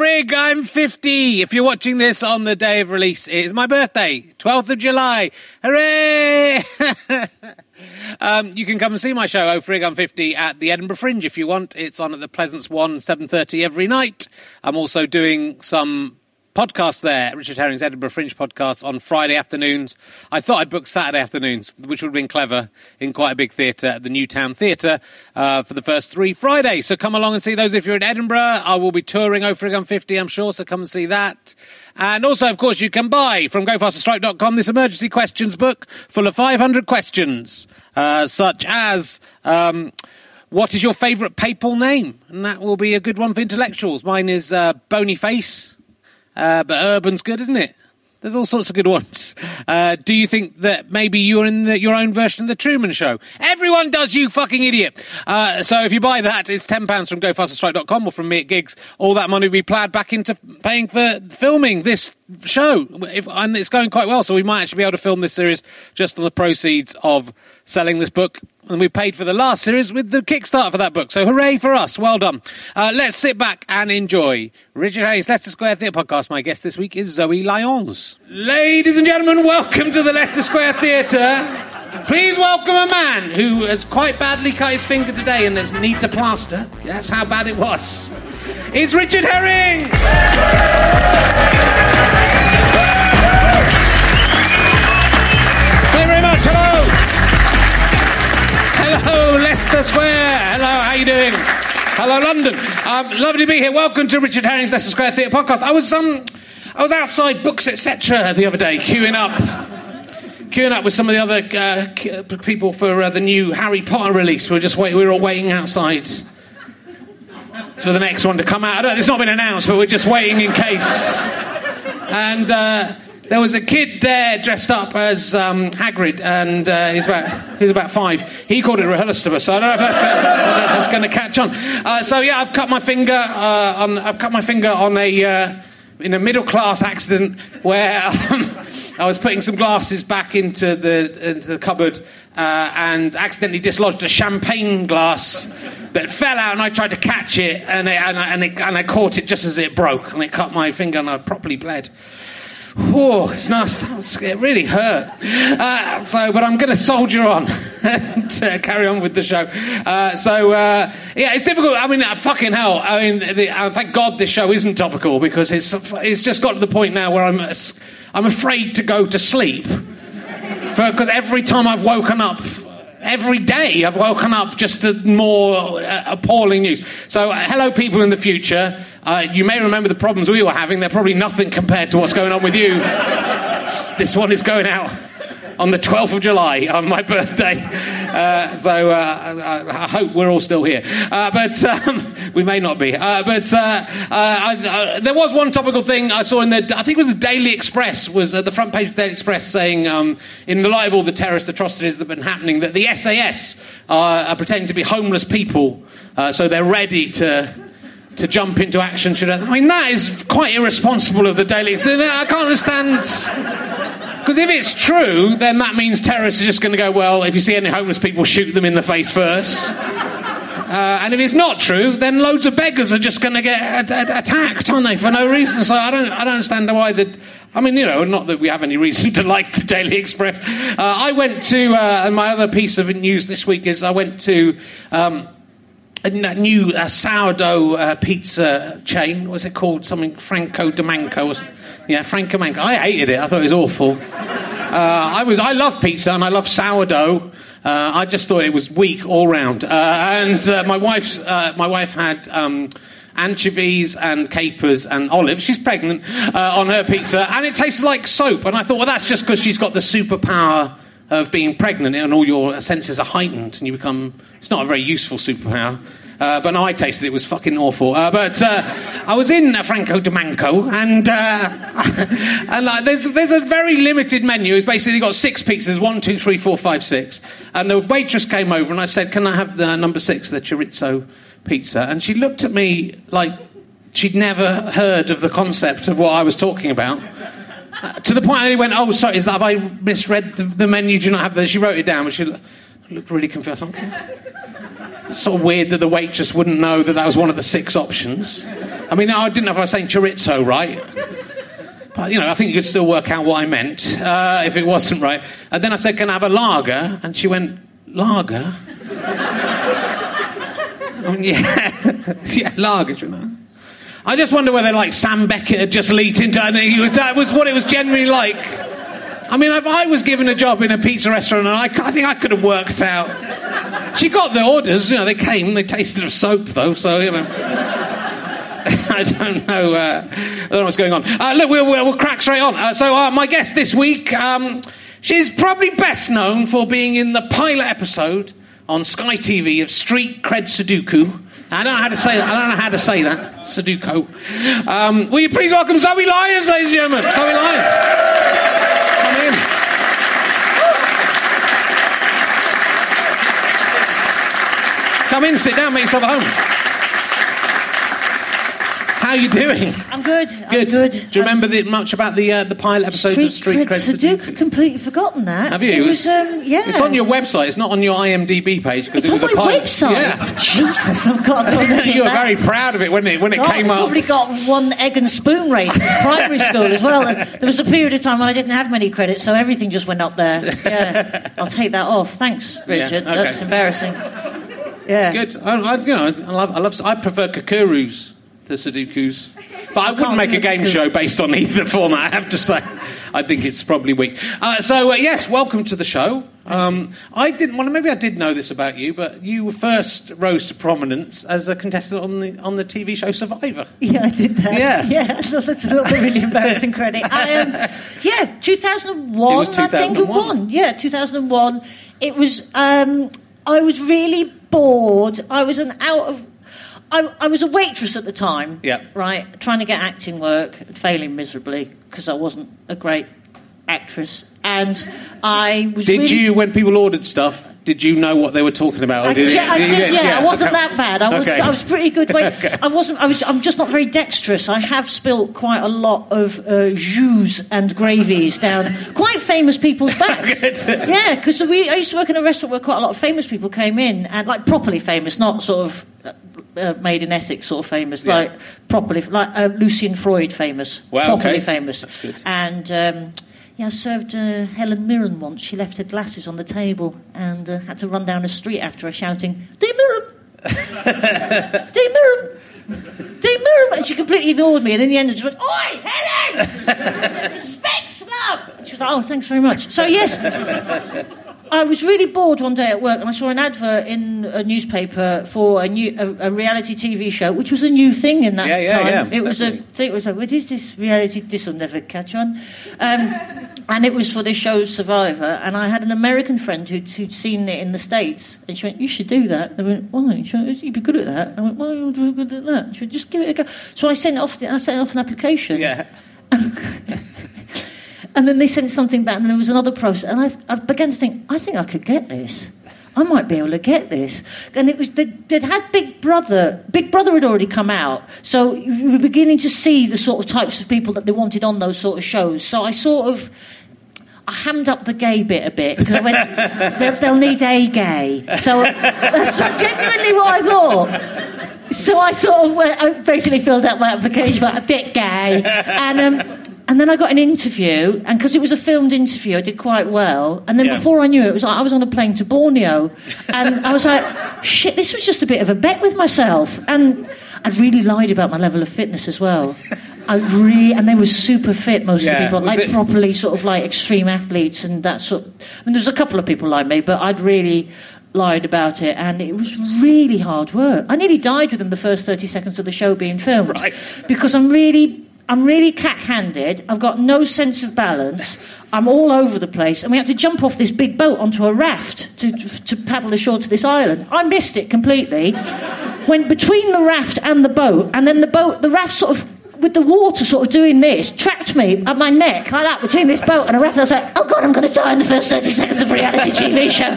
frig, I'm 50. If you're watching this on the day of release, it is my birthday, 12th of July. Hooray! um, you can come and see my show, Oh Frig, I'm 50, at the Edinburgh Fringe if you want. It's on at the Pleasance One, 7.30 every night. I'm also doing some podcast there, Richard Herring's Edinburgh Fringe podcast on Friday afternoons. I thought I'd book Saturday afternoons, which would have been clever in quite a big theatre at the New Town Theatre uh, for the first three Fridays. So come along and see those if you're in Edinburgh. I will be touring Ofrigan 50, I'm sure, so come and see that. And also, of course, you can buy from gofasterstripe.com this emergency questions book full of 500 questions, uh, such as. Um, what is your favourite papal name? And that will be a good one for intellectuals. Mine is uh, Boniface. Uh, but Urban's good, isn't it? There's all sorts of good ones. Uh, do you think that maybe you're in the, your own version of the Truman Show? Everyone does, you fucking idiot. Uh, so if you buy that, it's ten pounds from GoFasterStripe.com or from me at gigs. All that money will be plowed back into paying for filming this show, if, and it's going quite well. So we might actually be able to film this series just on the proceeds of selling this book and we paid for the last series with the Kickstarter for that book. So hooray for us. Well done. Uh, let's sit back and enjoy Richard Herring's Leicester Square Theatre podcast. My guest this week is Zoe Lyons. Ladies and gentlemen, welcome to the Leicester Square Theatre. Please welcome a man who has quite badly cut his finger today and has needs a plaster. That's how bad it was. It's Richard Herring! Thank you very much. Hello! Hello, Leicester Square. Hello, how you doing? Hello, London. Um, lovely to be here. Welcome to Richard Herring's Leicester Square Theatre podcast. I was um, I was outside Books Etc. the other day, queuing up, queuing up with some of the other uh, people for uh, the new Harry Potter release. We were just wait- we were all waiting outside for the next one to come out. It's not been announced, but we're just waiting in case. And. Uh, there was a kid there dressed up as um, Hagrid, and uh, he's about he's about five. He called it RHLSTP, so I don't know if that's going, that's going to catch on. Uh, so yeah, I've cut my finger uh, on I've cut my finger on a uh, in a middle class accident where um, I was putting some glasses back into the into the cupboard uh, and accidentally dislodged a champagne glass that fell out, and I tried to catch it, and it, and, I, and, it, and I caught it just as it broke, and it cut my finger, and I properly bled. Whoa, it's nasty. It really hurt. Uh, so, but I'm going to soldier on and uh, carry on with the show. Uh, so, uh, yeah, it's difficult. I mean, uh, fucking hell. I mean, the, thank God this show isn't topical because it's it's just got to the point now where I'm I'm afraid to go to sleep because every time I've woken up every day I've woken up just to more uh, appalling news. So, uh, hello, people in the future. Uh, you may remember the problems we were having. They're probably nothing compared to what's going on with you. this one is going out on the 12th of July on my birthday. Uh, so uh, I, I, hope we're all still here. Uh, but um, we may not be. Uh, but I, there was one topical thing I saw in the, I think it was the Daily Express, was at the front page of the Daily Express saying, um, in the light of all the terrorist atrocities that have been happening, that the SAS are pretending to be homeless people. so they're ready to to jump into action should I, I mean that is quite irresponsible of the daily I can't understand because if it's true, then that means terrorists are just going to go, well, if you see any homeless people, shoot them in the face first. Uh, and if it's not true, then loads of beggars are just going to get attacked, aren't they, for no reason? So I don't, I don't understand why that. I mean, you know, not that we have any reason to like the Daily Express. Uh, I went to, uh, and my other piece of news this week is I went to. Um, a new sourdough uh, pizza chain. Was it called something Franco Demanco? Yeah, Frank Manco. I hated it. I thought it was awful. Uh, I was. I love pizza and I love sourdough. Uh, I just thought it was weak all round. Uh, and uh, my wife's. my wife had. Um, anchovies and capers and olives. She's pregnant on her pizza, and it tasted like soap. And I thought, well, that's just because she's got the superpower of being pregnant and all your senses are heightened and you become. It's not a very useful superpower. Uh, but I tasted it. it was fucking awful. Uh, but uh, I was in Franco de Manco, and uh, and there's there's a very limited menu. It's basically got six pizzas: one, two, three, four, five, six. And the waitress came over, and I said, "Can I have the number six, the chorizo pizza?" And she looked at me like she'd never heard of the concept of what I was talking about. Uh, to the point I went, "Oh, sorry, is that have I misread the, the menu? Do you not have that?" She wrote it down, but she looked really confused. Sort of weird that the waitress wouldn't know that that was one of the six options. I mean, I didn't know if I was saying chorizo right. But, you know, I think you could still work out what I meant uh, if it wasn't right. And then I said, Can I have a lager? And she went, Lager? yeah. yeah, lager. She went, I just wonder whether, like, Sam Beckett had just leaked into and that was what it was generally like. I mean, if I was given a job in a pizza restaurant, and I, I think I could have worked out. She got the orders, you know, they came, they tasted of soap, though, so, you know. I don't know. Uh, I don't know what's going on. Uh, look, we'll, we'll, we'll, crack straight on. Uh, so, uh, my guest this week, um, she's probably best known for being in the pilot episode on Sky TV of Street Cred Sudoku. I don't know how to say that. I don't know how to say that. Sudoku. Um, will you please welcome Zoe Lyons, ladies and gentlemen? Zoe Lyons. Come in. Come in, sit down, make yourself at home. How are you doing? I'm good. Good. I'm good. Do you remember the, much about the uh, the pilot episode Street of Street Cred Sudoku. Sudoku? Completely forgotten that. Have you? It was, um, yeah. It's on your website. It's not on your IMDb page because It's it was on a my pilot. website. Yeah. Oh, Jesus, I've got to you were that. very proud of it when it when it God, came I've up. probably got one egg and spoon race in primary school as well. And there was a period of time when I didn't have many credits, so everything just went up there. Yeah, I'll take that off. Thanks, Richard. okay. That's embarrassing. Yeah. Good. I, I, you know, I love, I love. I prefer Kakuros to Sudokus, but I wouldn't can't make a game show based on either format. I have to say, I think it's probably weak. Uh, so uh, yes, welcome to the show. Um, I didn't. Well, maybe I did know this about you, but you first rose to prominence as a contestant on the on the TV show Survivor. Yeah, I did that. Yeah. yeah. That's a little bit really embarrassing credit. I, um, yeah, 2001. It was I think it 2001. won. Yeah, 2001. It was. Um, I was really bored. I was an out of. I, I was a waitress at the time. Yeah. Right, trying to get acting work, failing miserably because I wasn't a great actress, and I was. Did really, you, when people ordered stuff, did you know what they were talking about? I, did, yeah, I did, yeah, I wasn't that bad. I was, Okay. I was pretty good. Wait, Okay. I wasn't. I was. I'm just not very dexterous. I have spilt quite a lot of uh, jus and gravies down quite famous people's backs. Yeah, because we. I used to work in a restaurant where quite a lot of famous people came in, and like properly famous, not sort of. Uh, uh, made in Essex, sort of famous, Yeah. like properly, like uh, Lucian Freud famous, Wow, properly okay. famous. That's good. And um, yeah, I served uh, Helen Mirren once. She left her glasses on the table and uh, had to run down the street after her shouting, Dee Mirren! Dee Mirren! Dee Mirren! And she completely ignored me and in the end I just went, Oi, Helen! Respects, love! And she was like, oh, thanks very much. So, yes, I was really bored one day at work and I saw an advert in a newspaper for a new a, a reality TV show, which was a new thing in that Yeah, yeah, time. yeah, it was a thing. It was like, what is this reality? This will never catch on. Um, and it was for this show Survivor. And I had an American friend who'd, who'd seen it in the States. And she went, You should do that. I went, Why? She went, You'd be good at that. I went, Why would you be good at that? She went, Just give it a go. So I sent off, the, I sent off an application. Yeah. And then they sent something back, and there was another process. And I, I began to think, I think I could get this. I might be able to get this. And it was they'd, they'd had Big Brother. Big Brother had already come out, so you were beginning to see the sort of types of people that they wanted on those sort of shows. So I sort of. I hammed up the gay bit a bit because I went, they'll, they'll need a gay. So that's genuinely what I thought. So I sort of went, I basically filled out my application, but a bit gay, and um, and then I got an interview, and because it was a filmed interview, I did quite well. And then Yeah. before I knew it, it was like I was on a plane to Borneo, and I was like, shit, this was just a bit of a bet with myself, and I'd really lied about my level of fitness as well. I really, and they were super fit, most of the people, was like it- properly sort of like extreme athletes and that sort. I mean, there was a couple of people like me, but I'd really lied about it, and it was really hard work. I nearly died within the first thirty seconds of the show being filmed Right. because I'm really, I'm really cack-handed. I've got no sense of balance. I'm all over the place, and we had to jump off this big boat onto a raft to to paddle ashore to this island. I missed it completely. Went between the raft and the boat, and then the boat, the raft sort of. With the water sort of doing this, trapped me at my neck like that between this boat and a raft. I was like, "Oh God, I'm going to die in the first thirty seconds of a reality TV show."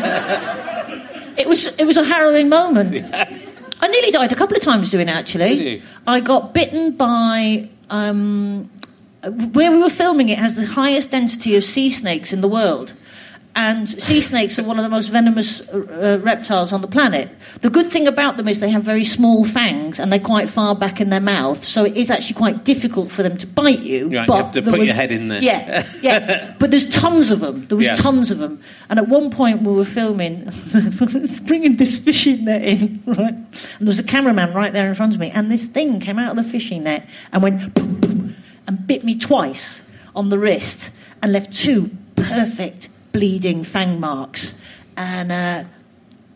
It was it was a harrowing moment. I nearly died a couple of times doing it. Actually? I got bitten by. Um, where we were filming it has the highest density of sea snakes in the world. And sea snakes are one of the most venomous uh, uh, reptiles on the planet. The good thing about them is they have very small fangs and they're quite far back in their mouth, so it is actually quite difficult for them to bite you. Right, you but have to put was- your head in there. Yeah, yeah. but there's tons of them. There was Yeah. tons of them. And at one point we were filming, bringing this fishing net in, right? And there was a cameraman right there in front of me, and this thing came out of the fishing net and went boom, boom, and bit me twice on the wrist and left two perfect bleeding fang marks. And uh,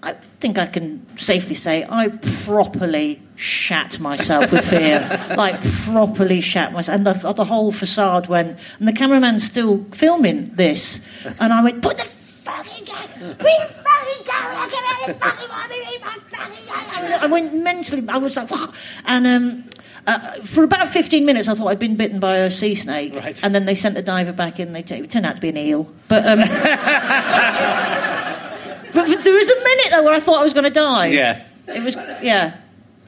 I think I can safely say I properly shat myself with fear. like, properly shat myself. And the, the whole facade went. And the cameraman's still filming this. And I went, put the fucking gun! Put the fucking gun! Look at it! Fucking want me my fucking gun! I went mentally. I was like, "Wah!" and um, uh, for about 15 minutes, I thought I'd been bitten by a sea snake. Right. And then they sent the diver back in. They t- it turned out to be an eel. But, um, but, but there was a minute though where I thought I was going to die. Yeah. It was, yeah.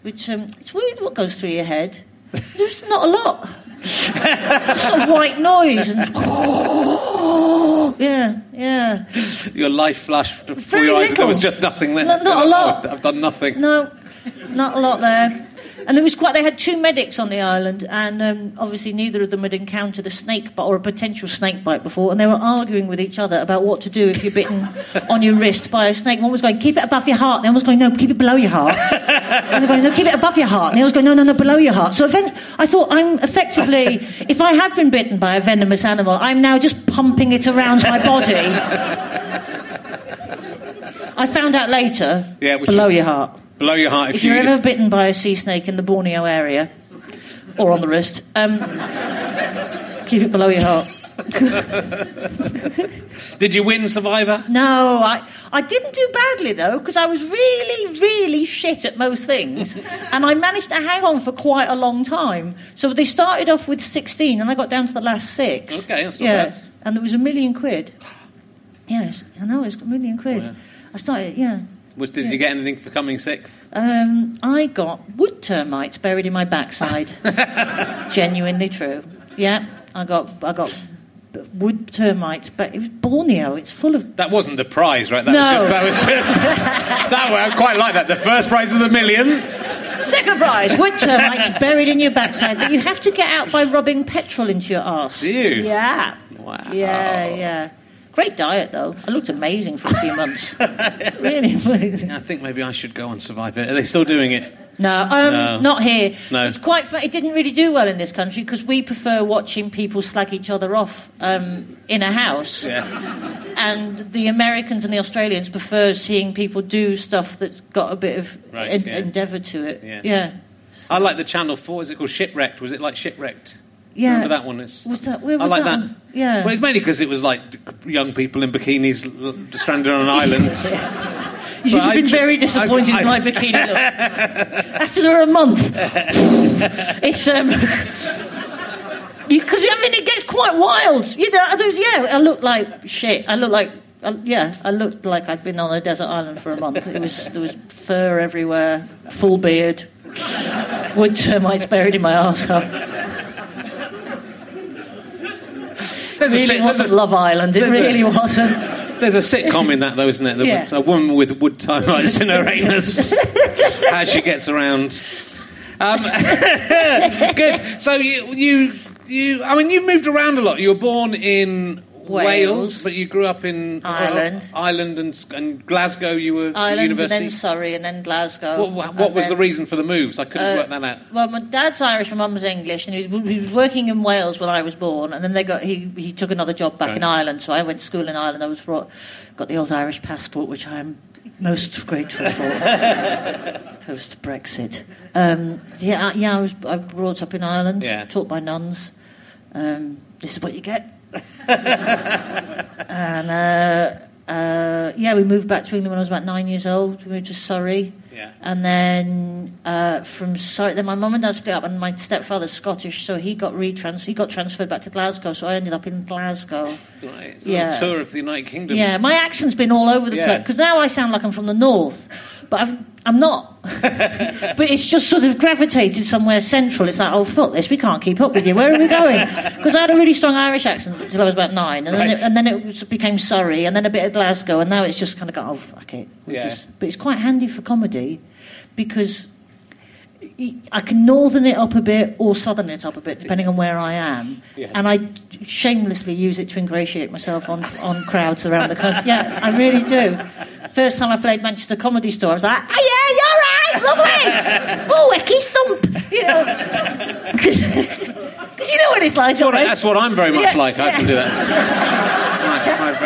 Which um, it's weird what goes through your head. There's not a lot. Sort of white noise and yeah, yeah. Your life flashed before Very your eyes. and There was just nothing there. Not- not a lot. "Oh, I've done nothing. No, not a lot there. And it was quite. They had two medics on the island, and um, obviously neither of them had encountered a snake bite or a potential snake bite before, and they were arguing with each other about what to do if you're bitten on your wrist by a snake. One was going, "Keep it above your heart," and the other was going, "No, keep it below your heart." and they're going, "No, keep it above your heart," and the other was going, "No, no, no, below your heart." So I thought, I'm effectively, if I have been bitten by a venomous animal, I'm now just pumping it around my body. I found out later, Yeah, below is- your heart. Below your heart. If, If you, you're ever bitten by a sea snake in the Borneo area or on the wrist, um, keep it below your heart. did you win Survivor? No, I, I didn't do badly though because I was really, really shit at most things, and I managed to hang on for quite a long time. So they started off with 16, and I got down to the last six. Okay, that's not yeah, bad. and there was a million quid. Yes, I know it's a million quid. Oh, yeah. I started, yeah. Was did Yeah. you get anything for coming sixth? Um, I got wood termites buried in my backside. Genuinely true. Yeah, I got I got wood termites, but it was Borneo. It's full of. That wasn't the prize, right? That No. was just that was just that. way, I quite like that. The first prize is a million. Second prize, wood termites buried in your backside that you have to get out by rubbing petrol into your arse. Do you? Yeah. Wow. Yeah, yeah. Great diet though. I looked amazing for a few months. really amazing. I think maybe I should go and survive it. Are they still doing it? No, um, No. not here. No. It's quite. fu- It didn't really do well in this country because we prefer watching people slag each other off um, in a house, Yeah. and the Americans and the Australians prefer seeing people do stuff that's got a bit of Right, en- yeah. endeavour to it. Yeah. yeah. I like the Channel Four. Is it called Shipwrecked? Was it like Shipwrecked? Yeah. Remember that one? It's, Was that? Where I was like that? that. Yeah. Well, it's mainly because it was like young people in bikinis stranded on an island. You've But I been very disappointed I- in my bikini look. After a month, it's um. Because I mean, it gets quite wild. You know, I yeah, I look like shit. I look like, uh, yeah, I looked like I'd been on a desert island for a month. It was there was fur everywhere, full beard, wood termites buried in my arsehole. There's, Really there's, wasn't a, Love Island. It there's a- really wasn't. there's a sitcom in that, though, isn't it? The Yeah. a woman with wood termites in her anus. How she gets around. Um, good. So you, you, you. I mean, you moved around a lot. You were born in Wales, Wales. but you grew up in Ireland. Ireland and, and Glasgow. You were Ireland and then Surrey and then Glasgow. what what, what was the reason for the moves? I couldn't Uh, work that out. Well, my dad's Irish, my mum's English, and he was, he was working in Wales when I was born, and then they got he, he took another job back Okay. in Ireland. So I went to school in Ireland. I was brought, got the old Irish passport, which I am most grateful for. Post Brexit, um, yeah, I- yeah. I was I brought up in Ireland, Yeah. taught by nuns. Um, this is what you get. And uh, uh, yeah, we moved back to England when I was about nine years old. We moved to Surrey. Yeah. And then uh, from Surrey, then my mum and dad split up, and my stepfather's Scottish, so he got retrans, he got transferred back to Glasgow. So I ended up in Glasgow. Right. It's Yeah. tour of the United Kingdom. Yeah, my accent's been all over the Yeah. place because now I sound like I'm from the north, but I've, I'm not. but it's just sort of gravitated somewhere central. It's like, oh, fuck this, we can't keep up with you. Where are we going? Because I had a really strong Irish accent until I was about nine, and then, it, and then it became Surrey, and then a bit of Glasgow, and now it's just kind of got, oh, fuck it. Yeah. just- but it's quite handy for comedy because I can northern it up a bit or southern it up a bit, depending on where I am. Yes. And I shamelessly use it to ingratiate myself on, on crowds around the country. Yeah, I really do. First time I played Manchester Comedy Store, I was like, right, lovely. Oh, Ecky Thump. You know, because you know what it's like, Well, right? that's what I'm very much Yeah, like. I yeah. can do that. My- my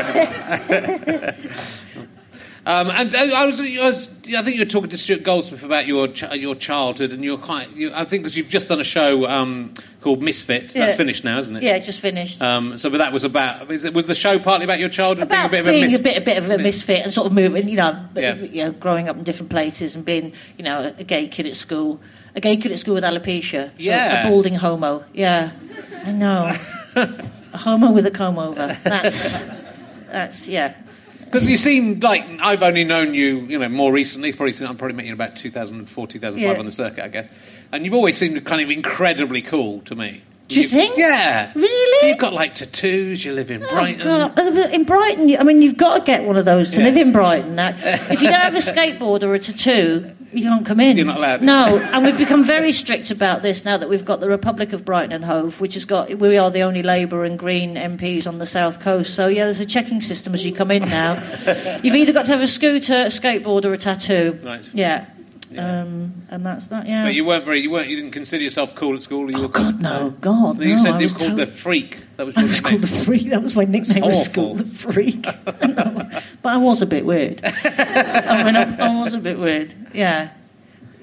um, and uh, I was, I was, I think you were talking to Stuart Goldsmith about your ch- your childhood, and you're quite. You, I think because you've just done a show um, called Misfit. That's finished now, isn't it? Yeah, it's just finished. Um, so, but that was about. Is it, was the show partly about your childhood about being a bit of a mis- a bit, a bit of a misfit and sort of moving, you know, Yeah. you know, growing up in different places and being, you know, a gay kid at school, a gay kid at school with alopecia, so Yeah. a balding homo. Yeah, I know, a homo with a comb over. That's that's yeah. Because you seem like I've only known you, you know, more recently. Probably I'm probably met you in about 2004, 2005 Yeah. on the circuit, I guess. And you've always seemed kind of incredibly cool to me. Do you think? Yeah. Really? You've got like tattoos. You live in Brighton. Oh, God. Uh, In Brighton, you- I mean, you've got to get one of those to Yeah. live in Brighton. Now, if you don't have a skateboard or a tattoo, you can't come in. You're not allowed. No, and we've become very strict about this now that we've got the Republic of Brighton and Hove, which has got we are the only Labour and Green MPs on the south coast. So yeah, there's a checking system as you come in now. you've either got to have a scooter, a skateboard, or a tattoo. Right. Yeah. Um, and that's that. Yeah. But you weren't very. You weren't. You didn't consider yourself cool at school. You oh were, God, no, God, no. You said I you was were called the freak. That was I your was called the freak. That was my nickname at school, the freak. No, but I was a bit weird. I mean, I, I was a bit weird. Yeah.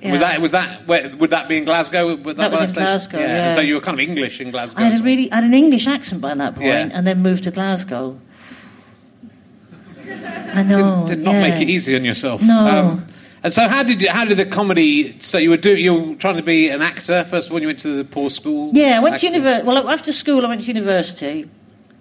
yeah. Was that? Was that? Where, would that be in Glasgow? Would That was in? Glasgow, And yeah. so you were kind of English in Glasgow. I had a really, I had an English accent by that point, Yeah. and then moved to Glasgow. I know. did not yeah. make it easy on yourself. Um, No. And so, how did you, how did the comedy? So you were do you were trying to be an actor first of all. You went to the poor school. Yeah, I went to university. Well, after school, I went to university,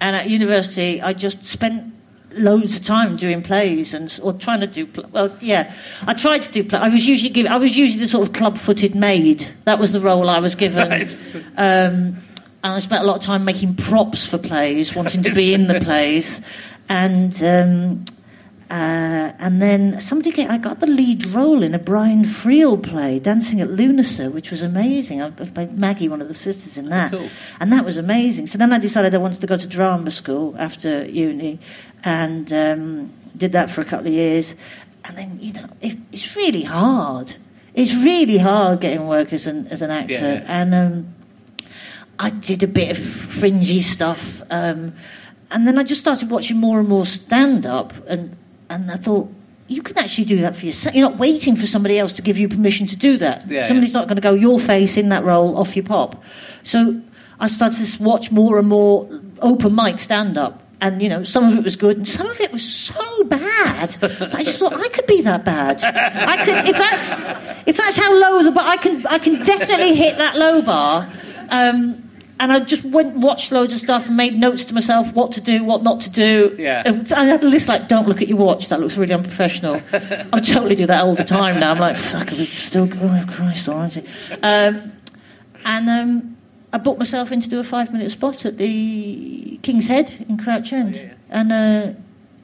and at university, I just spent loads of time doing plays and or trying to do. Well, yeah, I tried to do. Play, I was usually given. I was usually the sort of club-footed maid. That was the role I was given. Right. Um, and I spent a lot of time making props for plays, wanting to be in the plays, and. Um, uh, and then somebody get, I got the lead role in a Brian Friel play, Dancing at Lughnasa, which was amazing. I I played Maggie, one of the sisters in that, Cool. and that was amazing. So then I decided I wanted to go to drama school after uni, and um, did that for a couple of years. And then you know, it, it's really hard. It's really hard getting work as an as an actor, Yeah. and. Um, I did a bit of fringy stuff, um, and then I just started watching more and more stand up, and and I thought. You can actually do that for yourself. You're not waiting for somebody else to give you permission to do that. Yeah, Somebody's not going to go your face in that role off your pop. So I started to watch more and more open mic stand up, and you know some of it was good, and some of it was so bad. I just thought I could be that bad. I could if that's if that's how low the bar. I can I can definitely hit that low bar. Um, and I just went and watched loads of stuff and made notes to myself what to do, what not to do. Yeah. And I had a list like, "Don't look at your watch. That looks really unprofessional." I totally do that all the time now. I'm like, "Fuck, are we still going? Oh, Christ, all right." Um, and um, I booked myself in to do a five-minute spot at the King's Head in Crouch End, and uh,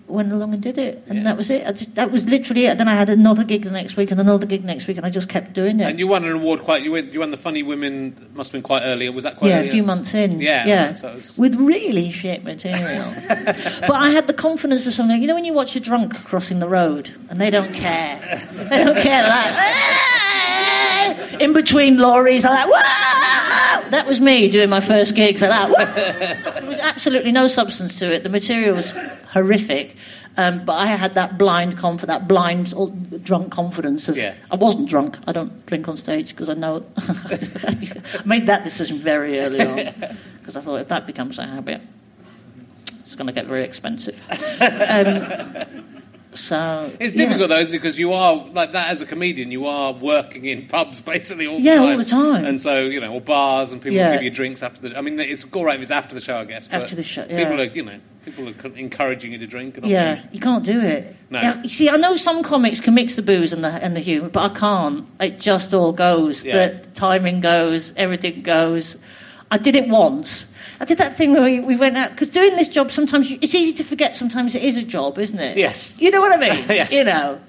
went along and did it, and Yeah. that was it. I just, that was literally it. Then I had another gig the next week, and another gig next week, and I just kept doing it. And you won an award quite. You won, you won the Funny Women. Must have been quite early. Was that quite? yeah, early? a few months in. Yeah, yeah, so was- with really shit material. but I had the confidence of something. You know, when you watch a drunk crossing the road and they don't care, they don't care. Like, ah! In between lorries, I'm like, Whoa! that was me doing my first gigs like that. Whoa! There was absolutely no substance to it. The material was horrific. Um, but I had that blind conf- that blind drunk confidence of Yeah. I wasn't drunk. I don't drink on stage because I know I made that decision very early on because I thought if that becomes a habit, it's going to get very expensive. Um, So It's yeah. difficult though, isn't it? Because you are like that as a comedian. You are working in pubs basically all the Yeah, time. all the time. And so you know, or bars, and people Yeah. give you drinks after the. I mean, it's all right if it's after the show, I guess. but After the show, people are you know people are encouraging you to drink. And Yeah, you can't do it. No. Now, you see, I know some comics can mix the booze and the and the humour, but I can't. It just all goes. Yeah. The timing goes, everything goes. I did it once. I did that thing where we, we went out because doing this job sometimes you, it's easy to forget. Sometimes it is a job, isn't it? Yes. You know what I mean? Yes. You know,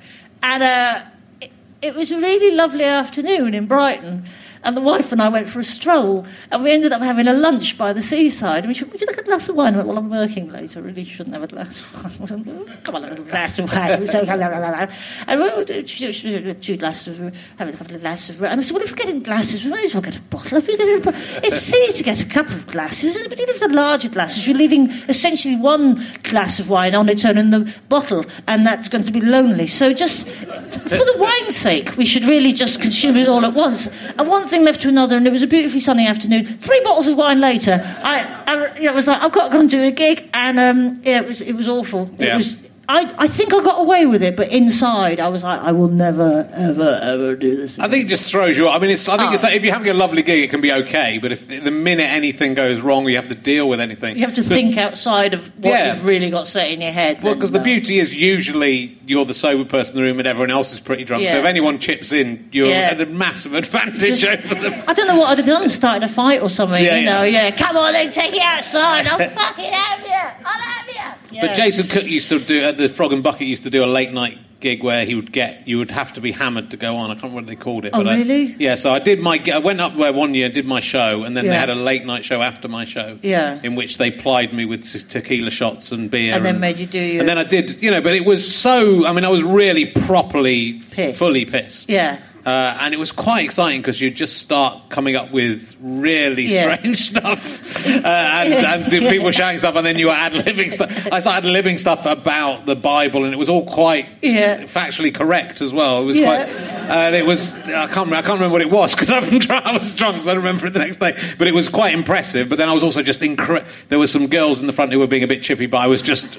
and uh, it, it was a really lovely afternoon in Brighton. And the wife and I went for a stroll, and we ended up having a lunch by the seaside. And we said, Would you like a glass of wine? I went, Well, I'm working late. I really shouldn't have a glass of wine. Oh, come on, a little glass of wine. and we two, glasses of, having a couple of glasses of And I said, Well, if we're getting glasses, we might as well get a bottle. It's silly to get a couple of glasses, but even if the larger glasses, you're leaving essentially one glass of wine on its own in the bottle, and that's going to be lonely. So just for the wine's sake, we should really just consume it all at once. And one thing left to another, and it was a beautifully sunny afternoon. Three bottles of wine later, I, I you know, was like, I've got to go and do a gig, and um, yeah, it was it was awful. It was. I, I think I got away with it, but inside I was like, I will never, ever, ever do this. I think it just throws you. I mean, it's. I think Oh. it's like if you're having a lovely gig, it can be okay. But if the minute anything goes wrong, or you have to deal with anything. you have to think outside of what Yeah. you've really got set in your head. Well, because the uh, beauty is usually you're the sober person in the room and everyone else is pretty drunk. So if anyone chips in, you're Yeah. at a massive advantage Just- over them. I don't know what I'd have done, started a fight or something, Yeah, you yeah. know, yeah. Come on then, take it outside, I'll fucking have you, I'll have you. Yeah. But Jason Cook used to do at the Frog and Bucket used to do a late night gig where he would get you would have to be hammered to go on. I can't remember what they called it. Oh, but I- really? yeah. So I did my. I went up there one year, did my show, and then they had a late night show after my show. Yeah. In which they plied me with tequila shots and beer, And then made you do your- And then I did, you know. But it was so. I mean, I was really properly, Pissed. fully pissed. Yeah. Uh, and it was quite exciting because you just start coming up with really Yeah. strange stuff, uh, and, and the people shouting stuff, and then you were ad libbing stuff. I started living stuff about the Bible, and it was all quite Yeah. factually correct as well. It was Yeah. quite, and it was I can't remember, I can't remember what it was because I was drunk, so I don't remember it the next day. But it was quite impressive. But then I was also just incre- There were some girls in the front who were being a bit chippy, but I was just.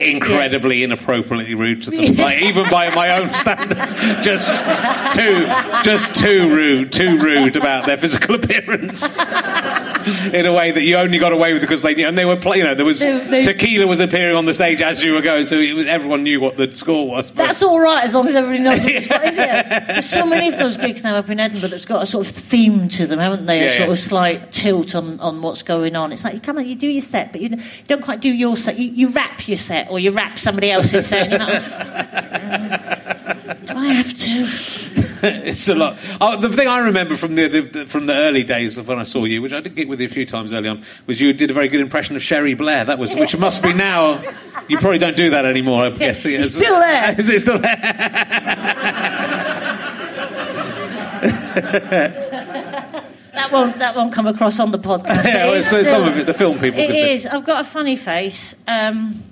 Incredibly inappropriately rude to them, like, even by my own standards. Just too, just too rude, too rude about their physical appearance in a way that you only got away with because they knew. And they were playing. You know, there was They- they- tequila was appearing on the stage as you were going, so it was, everyone knew what the score was. But That's all right as long as everybody knows what it's isn't it? There's so many of those gigs now up in Edinburgh that's got a sort of theme to them, haven't they? Yeah, a sort yeah. of slight tilt on, on what's going on. It's like you come on, you do your set, but you, you don't quite do your set. You, you rap your set, or you rap somebody else's you're like, do I have to? it's a lot. Oh, the thing I remember from the, the, the from the early days of when I saw you, which I did get with you a few times early on, was you did a very good impression of Cherie Blair. That was, which must be now. You probably don't do that anymore. I guess. He's still there. Is it still there? That won't that won't come across on the podcast. Yeah, well, so some of it, the film people. It is. I've got a funny face. Um,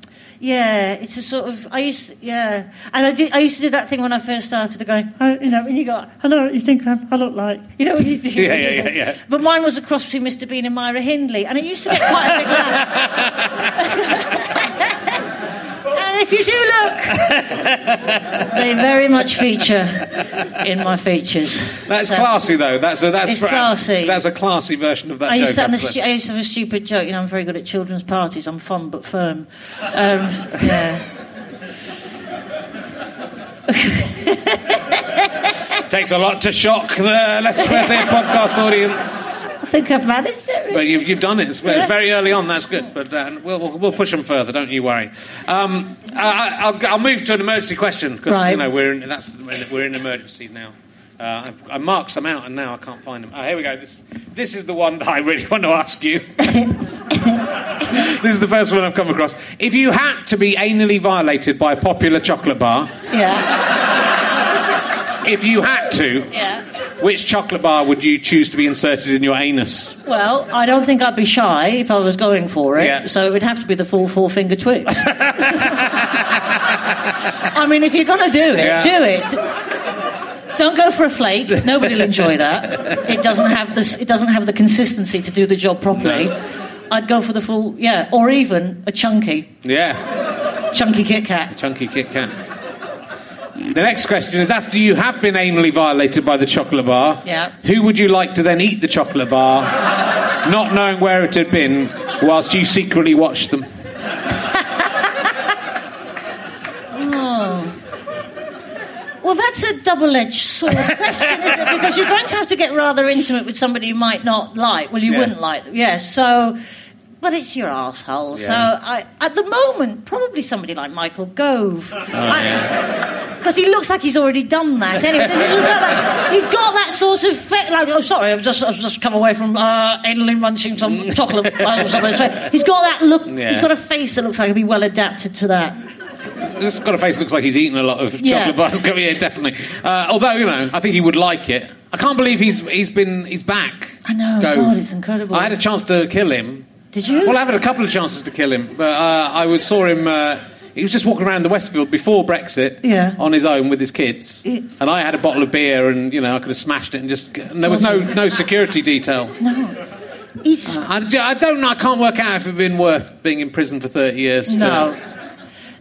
yeah, it's a sort of. I used, to, yeah, and I did. I used to do that thing when I first started, going, oh, you know, when you got, I know what you think I'm, I look like, you know, what you do. Yeah, yeah, yeah, yeah. But mine was a cross between Mr. Bean and Myra Hindley, and it used to get quite a big laugh. and if you do look, they very much feature in my features. That's So- classy though. That's a that's It's classy. That's a classy version of that I used, to joke. have a stu- I used to have a stupid joke. You know, I'm very good at children's parties. I'm fun but firm. Um, yeah. Takes a lot to shock the Leicester Square Theatre podcast audience. I think I've managed it. Well, you've, you've done it. It's, it's very early on. That's good. But uh, we'll, we'll, we'll push them further. Don't you worry. Um, I, I'll, I'll move to an emergency question because you know we're in, that's we're in emergency now. Uh, I've, I marked some out and now I can't find them. Oh, here we go. This this is the one that I really want to ask you. this is the first one I've come across. If you had to be anally violated by a popular chocolate bar, Yeah. if you had to, Yeah. Which chocolate bar would you choose to be inserted in your anus? Well, I don't think I'd be shy if I was going for it. Yeah. So it would have to be the full four finger Twix. I mean, if you're going to do it, Yeah. do it. Don't go for a flake. Nobody will enjoy that. It doesn't have this. It doesn't have the consistency to do the job properly. I'd go for the full, yeah, or even a chunky, Yeah, chunky Kit Kat. chunky Kit Kat. The next question is after you have been anally violated by the chocolate bar, Yeah. who would you like to then eat the chocolate bar, not knowing where it had been, whilst you secretly watched them? Oh. Well, that's a double-edged sword question, isn't it? Because you're going to have to get rather intimate with somebody you might not like. Well, you Yeah. wouldn't like them, yes. so, but it's your asshole. So, I, at the moment, probably somebody like Michael Gove, Oh, because he looks like he's already done that. Anyway, he? he's got that, he's got that sort of fe- like. Oh, sorry, I've just I've just come away from uh, anally munching some chocolate. or something. He's got that look. Yeah. He's got a face that looks like he'd be well adapted to that. This got a face that looks like he's eaten a lot of Yeah. chocolate bars. Yeah, definitely. Uh, although you know, I think he would like it. I can't believe he's he's been he's back. I know, Gove. God, it's incredible. I had a chance to kill him. Did you? Well, I had a couple of chances to kill him, but uh, I was saw him. Uh, he was just walking around the Westfield before Brexit, Yeah. on his own with his kids, Yeah. and I had a bottle of beer, and you know I could have smashed it and just. And there was no no security detail. no. He's I, I don't know. I can't work out if it'd been worth being in prison for thirty years. no,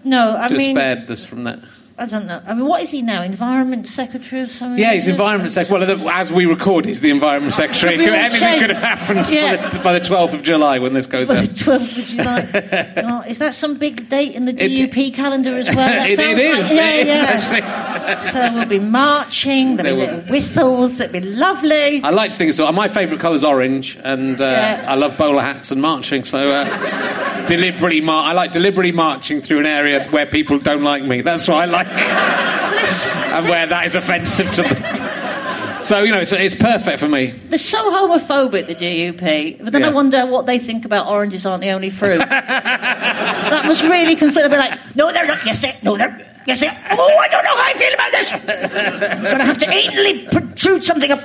no. I to, to mean, spared this from that. I don't know. I mean, what is he now? Environment secretary or something? Yeah, he's environment secretary. Well, the- as we record, he's the environment secretary. Be all Anything could have happened Yeah. by, the, by the 12th of July when this goes For out. the 12th of July. oh, is that some big date in the It- DUP calendar as well? That It- it is. Like, yeah, It is, yeah. actually. So we'll be marching. There'll be little whistles. That'll be lovely. I like things. So my favourite colour is orange, and uh, Yeah. I love bowler hats and marching. So uh, deliberately, mar- I like deliberately marching through an area where people don't like me. That's what I like, and where that is offensive to them. So you know, it's, it's perfect for me. They're so homophobic, the DUP. But then I wonder what they think about oranges aren't the only fruit. that must really conflict. They'll be like, no, they're not. Yes, they No, they're. Yes, they Oh, I don't know how I feel about this. I'm going to have to anally protrude something up.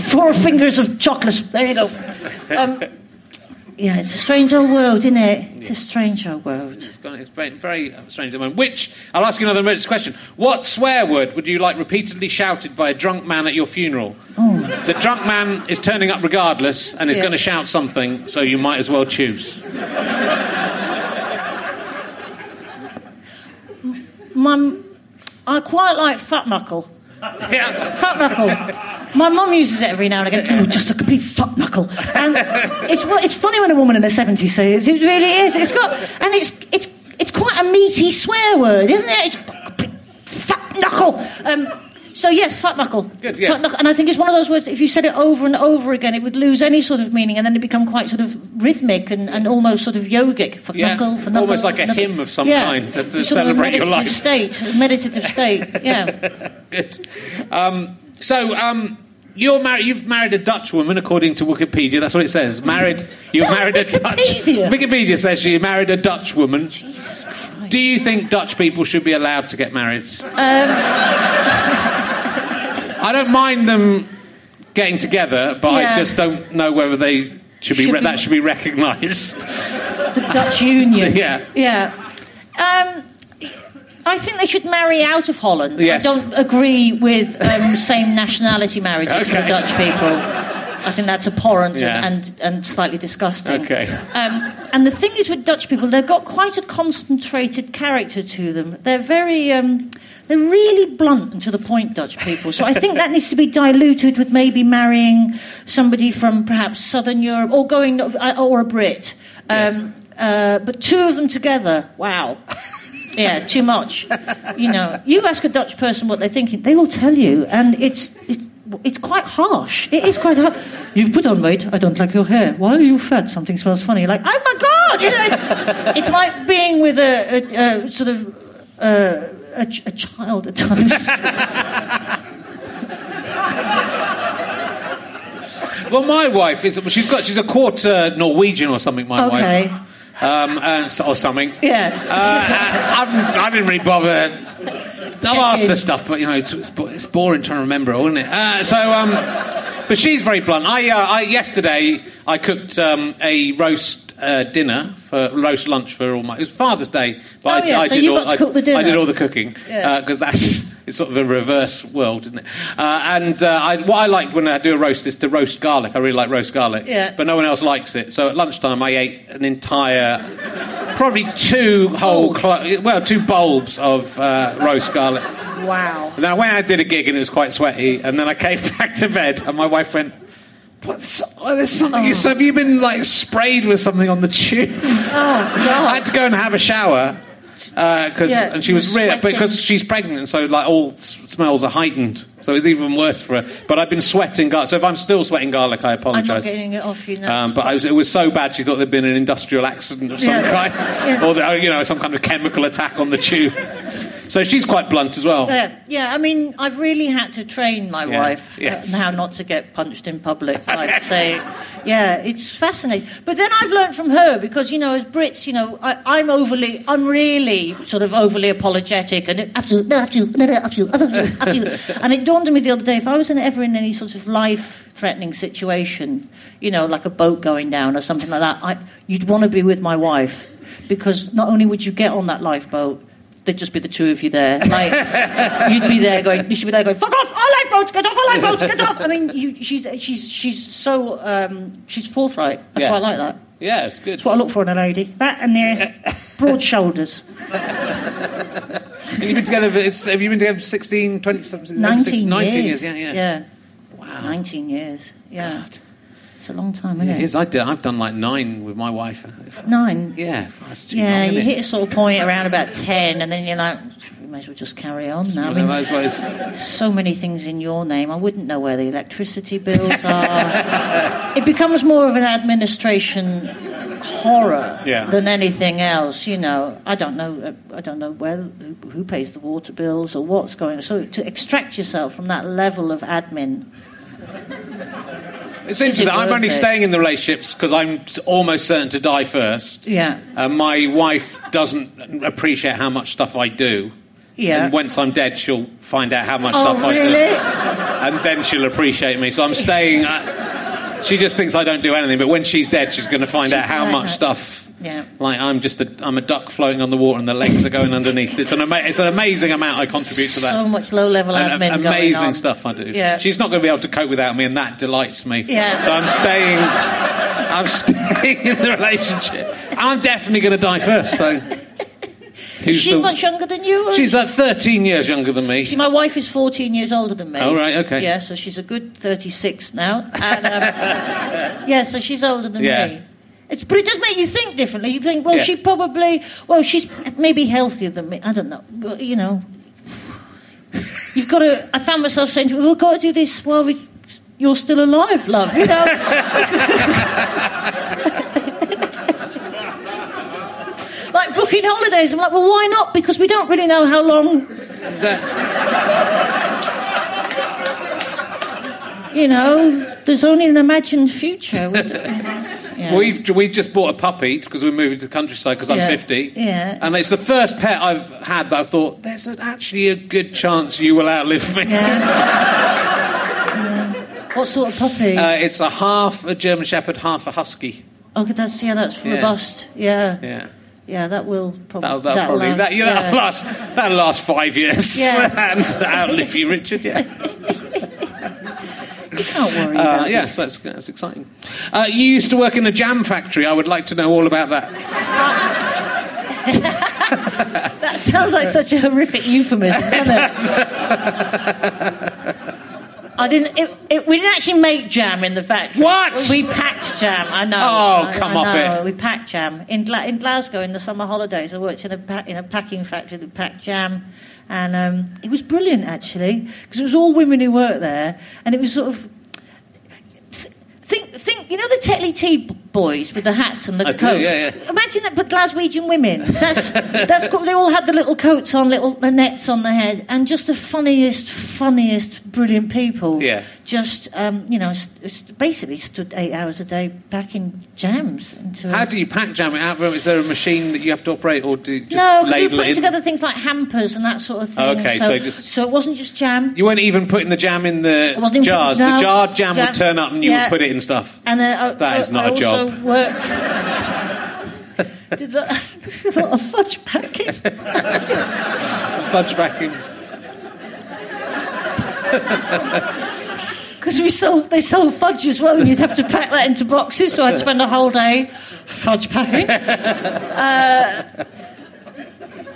Four fingers of chocolate. There you go. Um, yeah, it's a strange old world, isn't it? It's a strange old world. It's gone- It's very, very uh, strange at the moment. Which I'll ask you another emergency question. What swear word would you like repeatedly shouted by a drunk man at your funeral? Oh. The drunk man is turning up regardless and is Yeah. going to shout something, so you might as well choose. Mum, I quite like fat knuckle. Yeah. Knuckle. My mum uses it every now and again. Oh, just a complete fat knuckle. And it's it's funny when a woman in her seventies says it. It really is. It's got and it's it's it's quite a meaty swear word, isn't it? It's fat knuckle. Um, so yes, fat knuckle. Good, yeah. Fat knuckle. And I think it's one of those words. If you said it over and over again, it would lose any sort of meaning, and then it become quite sort of rhythmic and, and almost sort of yogic. Fat Yeah, knuckle. Fat knuckle, almost like a knuckle. hymn of some Yeah. kind to- to Sort of a celebrate your life. State, a meditative state. Yeah. Good. Um, so, um, you're married. You've married a Dutch woman, according to Wikipedia. That's what it says. Married. You've married a Dutch. Wikipedia? Wikipedia says you married a Dutch woman. Jesus Christ. Do you think Dutch people should be allowed to get married? Um, I don't mind them getting together, but I just don't know whether they should be, Should re- be- that should be recognised. the Dutch Union. Yeah. Yeah. Um, I think they should marry out of Holland. Yes. I don't agree with um, same nationality marriages for Okay. Dutch people. I think that's abhorrent Yeah. and, and, and slightly disgusting. Okay. Um, and the thing is with Dutch people, they've got quite a concentrated character to them. They're very, um, they're really blunt and to the point, Dutch people. So I think that needs to be diluted with maybe marrying somebody from perhaps Southern Europe or going, uh, or a Brit. Um, uh, but two of them together, wow. Yeah, too much. You know, you ask a Dutch person what they're thinking, they will tell you, and it's it's, it's quite harsh. It is quite harsh. You've put on weight. I don't like your hair. Why are you fat? Something smells funny. Like, oh my god! You know, it's, it's like being with a, a, a sort of uh, a, a child at times. well, my wife is. She's got. She's a quarter Norwegian or something. My wife. Okay. wife. Um, and, or something. yeah. Uh, I've, I didn't really bother. I've asked her stuff, but you know, it's, it's boring trying to remember it, isn't it? Uh, so, um, but she's very blunt. I, uh, I yesterday I cooked um, a roast uh, dinner for roast lunch for all my. It was Father's Day, but Oh, I, yeah, I so did you all, got to I, cook the dinner. I did all the cooking because Yeah. that's it's sort of a reverse world, isn't it? Uh, and uh, I, what I like when I do a roast is to roast garlic. I really like roast garlic, Yeah. but no one else likes it. So at lunchtime, I ate an entire probably two whole, clo- well, two bulbs of uh, roast garlic. Wow. And then I went out and did a gig and it was quite sweaty. And then I came back to bed and my wife went, What's, oh, there's something. So have you been like sprayed with something on the tube? Oh, I had to go and have a shower because Yeah, and she was really because she's pregnant, so like all smells are heightened. So it's even worse for her. But I've been sweating garlic. So if I'm still sweating garlic, I apologise. I'm not apologise. getting it off you now. Um, but I was, it was so bad she thought there'd been an industrial accident of some Yeah. kind, Yeah. or the, you know some kind of chemical attack on the tube. So she's quite blunt as well. Yeah, yeah. I mean, I've really had to train my Yeah, wife yes. uh, how not to get punched in public. Like say, yeah, it's fascinating. But then I've learned from her because you know, as Brits, you know, I, I'm overly, I'm really sort of overly apologetic, and it, I have to, no, I have to, no, no, I have to, I have to, I have to. And it dawned on me the other day if I was in, ever in any sort of life-threatening situation, you know, like a boat going down or something like that, I, you'd want to be with my wife because not only would you get on that lifeboat. There'd just be the two of you there. Like, you'd be there going, you should be there going, fuck off, our lifeboats, get off, our lifeboats, get off. I mean, you, she's, she's, she's so, um, she's forthright. I Yeah. quite like that. Yeah, it's good. That's what I look for in a lady. That and their broad shoulders. And you've been together. For, have you been together for 16, 20, something? 19, 19 years. Yeah, yeah. Yeah. Wow. 19 years. Yeah. God. It's a long time, isn't Yeah, it? it is. I did, I've done like nine with my wife. Nine. Yeah, Yeah, long, you hit a sort of point around about 10, and then you're like, we may as well just carry on now. I mean, well so many things in your name. I wouldn't know where the electricity bills are. it becomes more of an administration horror Yeah. than anything else. You know, I don't know. I don't know where who, who pays the water bills or what's going on. So to extract yourself from that level of admin. It's interesting. I'm only it? staying in the relationships because I'm almost certain to die first. Yeah, Uh, my wife doesn't appreciate how much stuff I do. yeah. And once I'm dead, she'll find out how much oh, stuff I do. really? And then she'll appreciate me. So I'm staying. Uh, she just thinks I don't do anything, but when she's dead, she's going to find out how much stuff. Yeah. Like I'm just a, I'm a duck floating on the water, and the legs are going underneath. It's an ama- it's an amazing amount I contribute to that. So much low-level And admin going amazing stuff I do. Yeah. She's not going to be able to cope without me, and that delights me. Yeah. So I'm staying. I'm staying in the relationship. I'm definitely going to die first. So. Who's She's the- much younger than you. She's like 13 years younger than me. See, my wife is 14 years older than me. Oh, right, okay. Yeah, so she's a good 36 now. And, um, yeah, so she's older than Yeah. me. It's, but it does make you think differently. You think, well, Yeah. she probably, well, she's maybe healthier than me. I don't know. But, you know, you've got to, I found myself saying, to her, we've got to do this while we, you're still alive, love, you know? like booking holidays. I'm like, well, why not? Because we don't really know how long You know, there's only an imagined future. Yeah. We've we've just bought a puppy because we're moving to the countryside because I'm Yeah. 50. Yeah. And it's the first pet I've had that I thought there's a, actually a good chance you will outlive me. Yeah. What sort of puppy? Uh, it's a half a German Shepherd, half a Husky. oh, that's yeah, that's robust. Yeah. Yeah. Yeah, that will probably. That'll, that'll probably last, that, yeah, that'll last that'll last five years Yeah. and outlive you, Richard. Yeah, You can't worry uh, yes, that's that's exciting. Uh, you used to work in a jam factory. I would like to know all about that. That sounds like such a horrific euphemism, doesn't it? I didn't. It, it, we didn't actually make jam in the factory. What? We packed jam. I know. Oh, I- come I off know. it. We packed jam in Gla- in Glasgow in the summer holidays. I worked in a pa- in a packing factory that packed jam, and um, it was brilliant actually because it was all women who worked there, and it was sort of. th- Think, think, you know the Tetley Tea boys with the hats and the I do, coats. yeah, yeah. Imagine that, but Glaswegian women. That's that's cool. They all had the little coats on, little the nets on their head, and just the funniest, funniest, brilliant people. Yeah. Just um, you know, st- basically stood eight hours a day packing jams into. How a- do you pack jam it out? Is there a machine that you have to operate, or do you just no, because we were putting together things like hampers and that sort of thing. Okay, so, so just- so it wasn't just jam. You weren't even putting the jam in the I wasn't even jars. putting- no, the jarred jam jam- would turn up, and you yeah. would put it in stuff. And then I, That is I- not I a job. Worked. did that, a lot of fudge packing. Fudge packing. Because we sold, they sold fudge as well, and you'd have to pack that into boxes. So I'd spend a whole day fudge packing. Uh,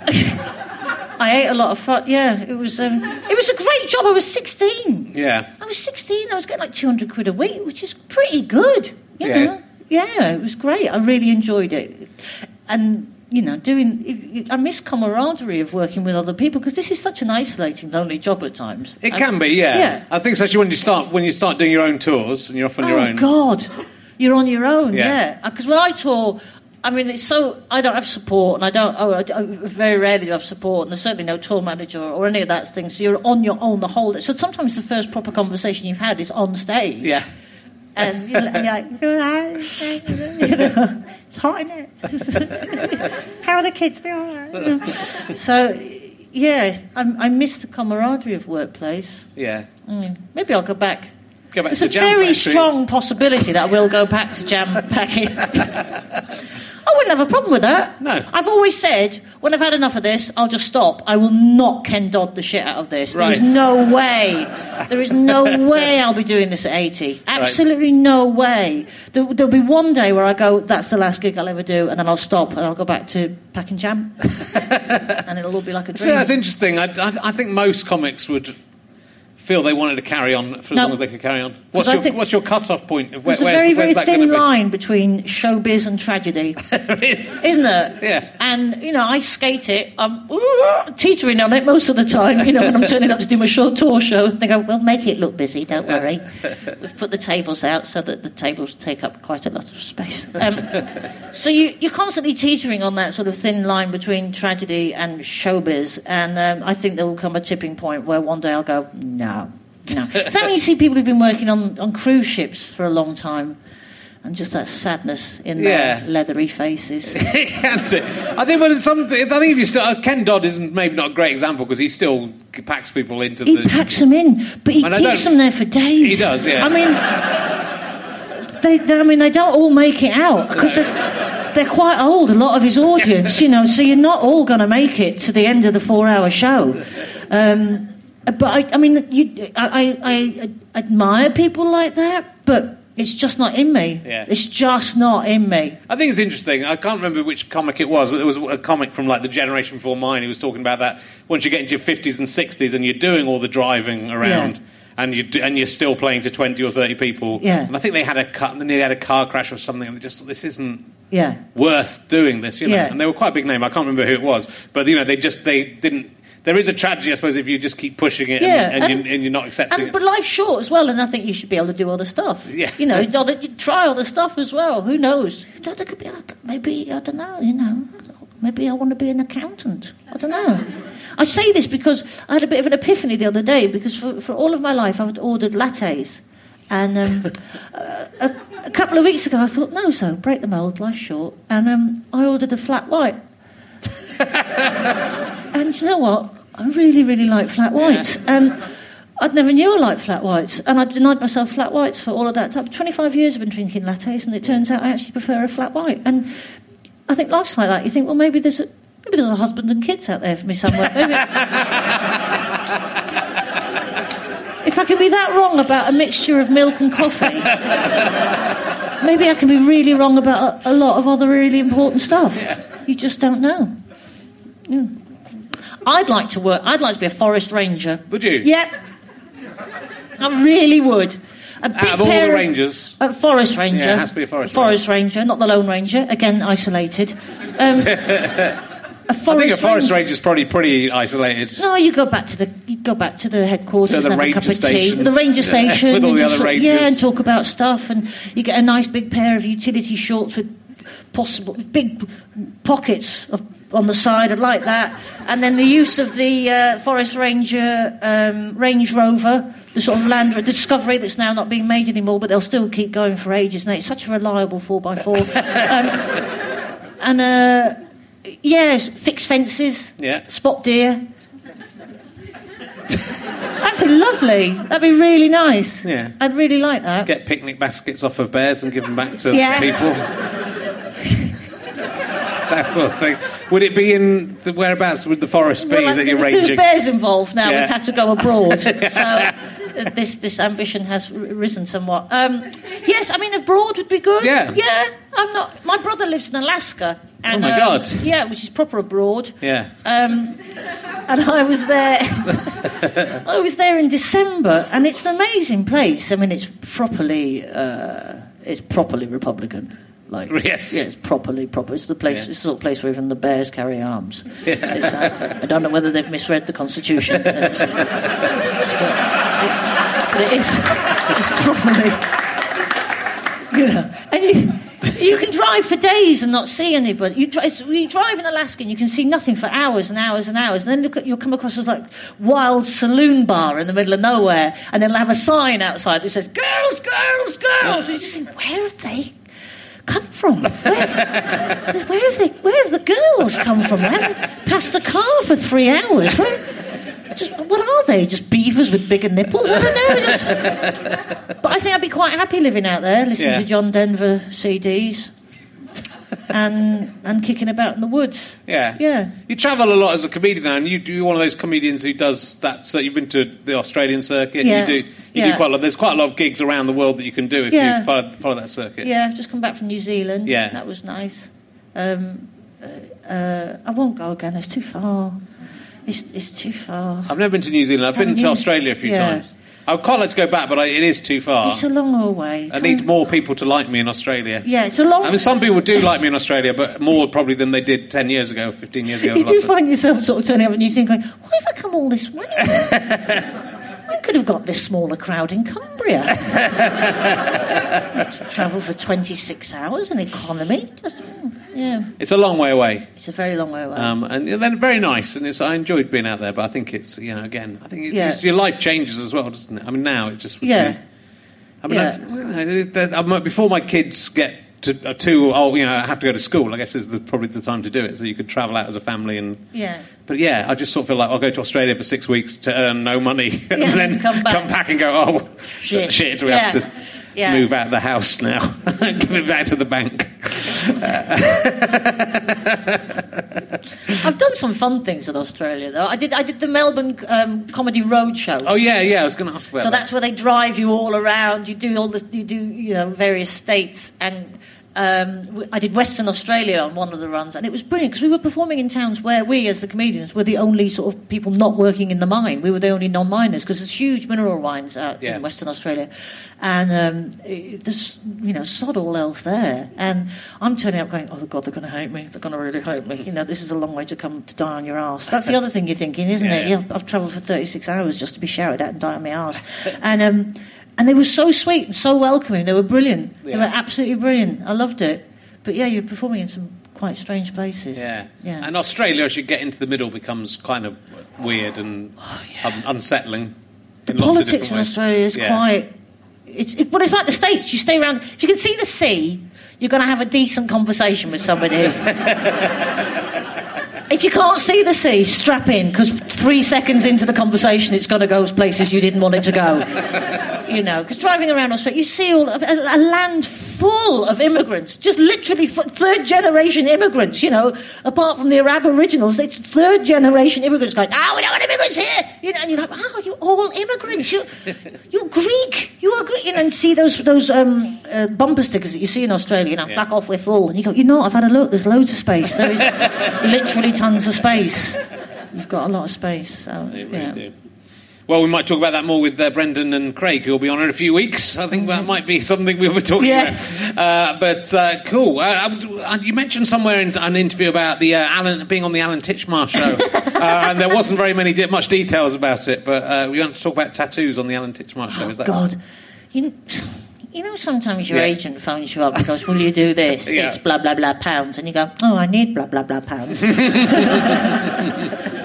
I ate a lot of fudge. Yeah, it was. Um, it was a great job. I was sixteen. Yeah. I was sixteen. I was getting like two hundred quid a week, which is pretty good. You Yeah. know. Yeah, it was great. I really enjoyed it, and you know, doing. it- it- I miss camaraderie of working with other people because this is such an isolating, lonely job at times. It I- can be, yeah. Yeah. I think especially when you start when you start doing your own tours and you're off on your oh, own. oh. God, you're on your own. Yeah. Yeah, because when I tour. I mean, it's so I don't have support, and I don't. Oh, I, I very rarely do I have support, and there's certainly no tour manager or any of that thing. So you're on your own the whole. So sometimes the first proper conversation you've had is on stage. Yeah. And you're like, you know, it's hot in it. How are the kids? They're all right. So, yeah, I, I miss the camaraderie of workplace. Yeah. Mm, maybe I'll go back. Go back There's to a Jam very Factory. strong possibility that I will go back to jam packing. I wouldn't have a problem with that. No. I've always said, when I've had enough of this, I'll just stop. I will not Ken Dodd the shit out of this. There is no way. There is no way I'll be doing this at 80. Absolutely no way. There, there'll be one day where I go, that's the last gig I'll ever do, and then I'll stop and I'll go back to packing jam. and it'll all be like a dream. that's interesting. I, I, I think most comics would feel they wanted to carry on for as No. long as they could carry on. What's your, think- what's your cut-off point? Where, There's a very, very thin be? line between showbiz and tragedy. There is. isn't it? Yeah. And you know, I skate it. I'm teetering on it most of the time. You know, when I'm turning up to do my short tour show, they go, "We'll make it look busy. Don't worry. We've put the tables out so that the tables take up quite a lot of space." Um, so you, you're constantly teetering on that sort of thin line between tragedy and showbiz, and um, I think there will come a tipping point where one day I'll go, "No, no." so when you see people who've been working on, on cruise ships for a long time. And just that sadness in Yeah. their leathery faces. I think, but some, I think if you still, uh, Ken Dodd isn't maybe not a great example because he still packs people into He the. packs them in, but he And keeps them there for days. He does, yeah. I mean, they, they- I mean, they don't all make it out because they're, they're quite old. A lot of his audience, you know, so you're not all going to make it to the end of the four-hour show. Um, but I, I mean, you, I, I, I admire people like that, but it's just not in me. Yeah. It's just not in me. I think it's interesting. I can't remember which comic it was. but It was a comic from like the generation before mine. He was talking about that once you get into your fifties and sixties and you're doing all the driving around. Yeah. And you do, and you're still playing to twenty or thirty people. Yeah. And I think they had a cut. They nearly had a car crash or something. And they just thought this isn't Yeah. worth doing this. You know. Yeah. And they were quite a big name. I can't remember who it was, but you know they just they didn't. There is a tragedy, I suppose, if you just keep pushing it Yeah, and, and, and- you, and you're not accepting And, it. but life's short as well, and I think you should be able to do other stuff. Yeah. You know, you try other stuff as well. Who knows? There could be, maybe, I don't know, you know, maybe I want to be an accountant. I don't know. I say this because I had a bit of an epiphany the other day because for, for all of my life I've ordered lattes. And um, a, a couple of weeks ago I thought, no, so break the mould, life's short. And um, I ordered a flat white. and you know what? I really, really like flat whites. And I'd never knew I liked flat whites, and I denied myself flat whites for all of that time. 25 years I've been drinking lattes, and it turns out I actually prefer a flat white. And I think life's like that. You think, well, maybe there's a, maybe there's a husband and kids out there for me somewhere. Maybe, if I can be that wrong about a mixture of milk and coffee, maybe I can be really wrong about a, a lot of other really important stuff. You just don't know. Yeah. I'd like to work. I'd like to be a forest ranger. Would you? Yep. I really would. A big Out of all the rangers, a forest ranger. Yeah, it has to be a forest Forest ranger, not the lone ranger. Again, isolated. Um, I think a forest ranger. ranger's probably pretty isolated. No, you go back to the you go back to the headquarters To the and have a ranger cup of station. tea. The ranger Yeah, station with all the other rangers. Yeah, and talk about stuff, and you get a nice big pair of utility shorts with possible big pockets of, on the side. I like that, and then the use of the uh, forest ranger um, Range Rover. The sort of Land the Discovery that's now not being made anymore, but they'll still keep going for ages. Now it's such a reliable four x four, and uh, yes, fix fences, Yeah. spot deer. That'd be lovely. That'd be really nice. Yeah. I'd really like that. Get picnic baskets off of bears and give them back to Yeah. people. that sort of thing. Would it be in the whereabouts would the forest be Well, that you're there's- there's bears involved now. Yeah. We've had to go abroad, so uh, this this ambition has risen somewhat. Um, yes, I mean abroad would be good. Yeah. yeah. I'm not. My brother lives in Alaska, And, Oh my um, God. Yeah, which is proper abroad. Yeah. Um, and I was there. I was there in December, and it's an amazing place. I mean, it's properly, uh, it's properly Republican. Like, Yes. yeah, it's properly proper. It's the place. Yeah. It's the sort of place where even the bears carry arms. It's, uh, I don't know whether they've misread the Constitution. It's, it's- but it is. It's properly. You know, and you, you can drive for days and not see anybody. You, dri- you drive in Alaska and you can see nothing for hours and hours and hours. And then look at, you'll come across this like wild saloon bar in the middle of nowhere, and then they'll have a sign outside that says "Girls, girls, girls." And you just think, where have they come from? Where, where have they? Where have the girls come from? They haven't passed a car for three hours. Where, just what are they? Just beavers with bigger nipples? I don't know. Just, but I think I'd be quite happy living out there, listening Yeah. to John Denver CDs, and and kicking about in the woods. Yeah. Yeah. You travel a lot as a comedian now, and you do you're one of those comedians who does that. So you've been to the Australian circuit. Yeah. You do. You Yeah. do quite a lot. There's quite a lot of gigs around the world that you can do if Yeah. you follow, follow that circuit. Yeah, I've just come back from New Zealand. Yeah. that was nice. Um, uh, uh, I won't go again. It's too far. It's it's too far. I've never been to New Zealand. I've been Haven't to you? Australia a few Yeah. times. I would quite like to go back, but I, it is too far. It's a long way. I need more people to like me in Australia. Yeah, it's a long. I mean, some people do like me in Australia, but more probably than they did 10 years ago, 15 years ago. you do find yourself sort of turning up and you think, going, why have I come all this way? Could have got this smaller crowd in Cumbria. to travel for 26 hours in economy. Just, yeah, It's a long way away. it's a very long way away. Um, and then very nice, and it's, I enjoyed being out there. But I think it's you know again, I think Yeah. it's- your life changes as well, doesn't it? I mean, now it just yeah. I mean, Yeah. I, I before my kids get to uh, too old, you know, I have to go to school. I guess is the, probably the time to do it, so you could travel out as a family and. Yeah. But yeah, I just sort of feel like I'll go to Australia for six weeks to earn no money, and Yeah, then come back. and go, oh Shit. shit, we Yeah. have to just Yeah. move out of the house now, give it back to the bank. I've done some fun things in Australia, though. I did, I did the Melbourne um, Comedy Roadshow. Oh yeah, yeah, I was going to ask about So that. that's where they drive you all around. You do all the, you do you know various states, and um, I did Western Australia on one of the runs, and it was brilliant because we were performing in towns where we, as the comedians, were the only sort of people not working in the mine. We were the only non-miners because there's huge mineral mines out Yeah. in Western Australia, and um, it, there's you know sod all else there. And I'm turning up going, oh God, they're going to hate me. They're going to really hate me. You know, this is a long way to come to die on your ass. That's the other thing you're thinking, isn't Yeah, it? Yeah, I've, I've travelled for 36 hours just to be shouted at and die on my ass. and um, and they were so sweet and so welcoming. They were brilliant. They were absolutely brilliant. I loved it. But yeah, you're performing in some quite strange places. Yeah. Yeah. And Australia, as you get into the middle, becomes kind of weird and oh, un- unsettling. the in politics in. Australia is Yeah. quite. It's it, well, it's like the states. You stay around. If you can see the sea, you're going to have a decent conversation with somebody. if you can't see the sea, strap in because three seconds into the conversation, it's going to go places you didn't want it to go. You know, because driving around Australia, you see all of, a, a land full of immigrants, just literally third generation immigrants. You know, apart from the Aboriginals, it's third generation immigrants going, "Ah, we don't want immigrants here." You know, and you're like, "Oh, you're all immigrants? You, you're Greek. You are Greek." You know, and see those those um, uh, bumper stickers that you see in Australia. You know, Yeah. back off, we're full. And you go, "You know, I've had a look. There's loads of space. There is literally tons of space. You've got a lot of space." So, They really yeah. do. Well, we might talk about that more with uh, Brendan and Craig, who will be on in a few weeks. I think that might be something we'll be talking Yeah. about. Uh, but uh, cool. Uh, uh, you mentioned somewhere in an interview about the uh, Alan being on the Alan Titchmarsh show, uh, and there wasn't very many much details about it. But uh, we want to talk about tattoos on the Alan Titchmarsh show. Is that God, you, you know, sometimes your Yeah. agent phones you up and goes, "Will you do this? Yeah. It's blah blah blah pounds," and you go, "Oh, I need blah blah blah pounds."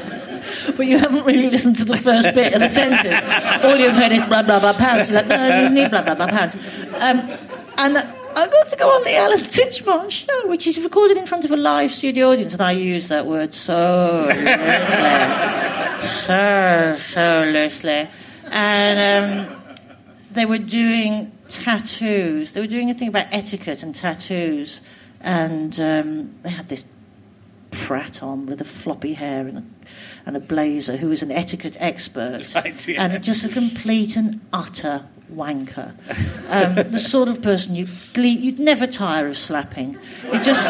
but you haven't really listened to the first bit of the sentence. All you've heard is blah blah blah pounds. You're like, "No, you need blah blah blah pounds," um, and. I got to go on the Alan Titchmarsh show, which is recorded in front of a live studio audience, and I use that word so loosely, so so loosely, and um, they were doing tattoos. They were doing a thing about etiquette and tattoos, and um, they had this prat on with a floppy hair and a, and a blazer who was an etiquette expert, Right, yeah. and just a complete and utter wanker. Um, the sort of person you you'd never tire of slapping. It just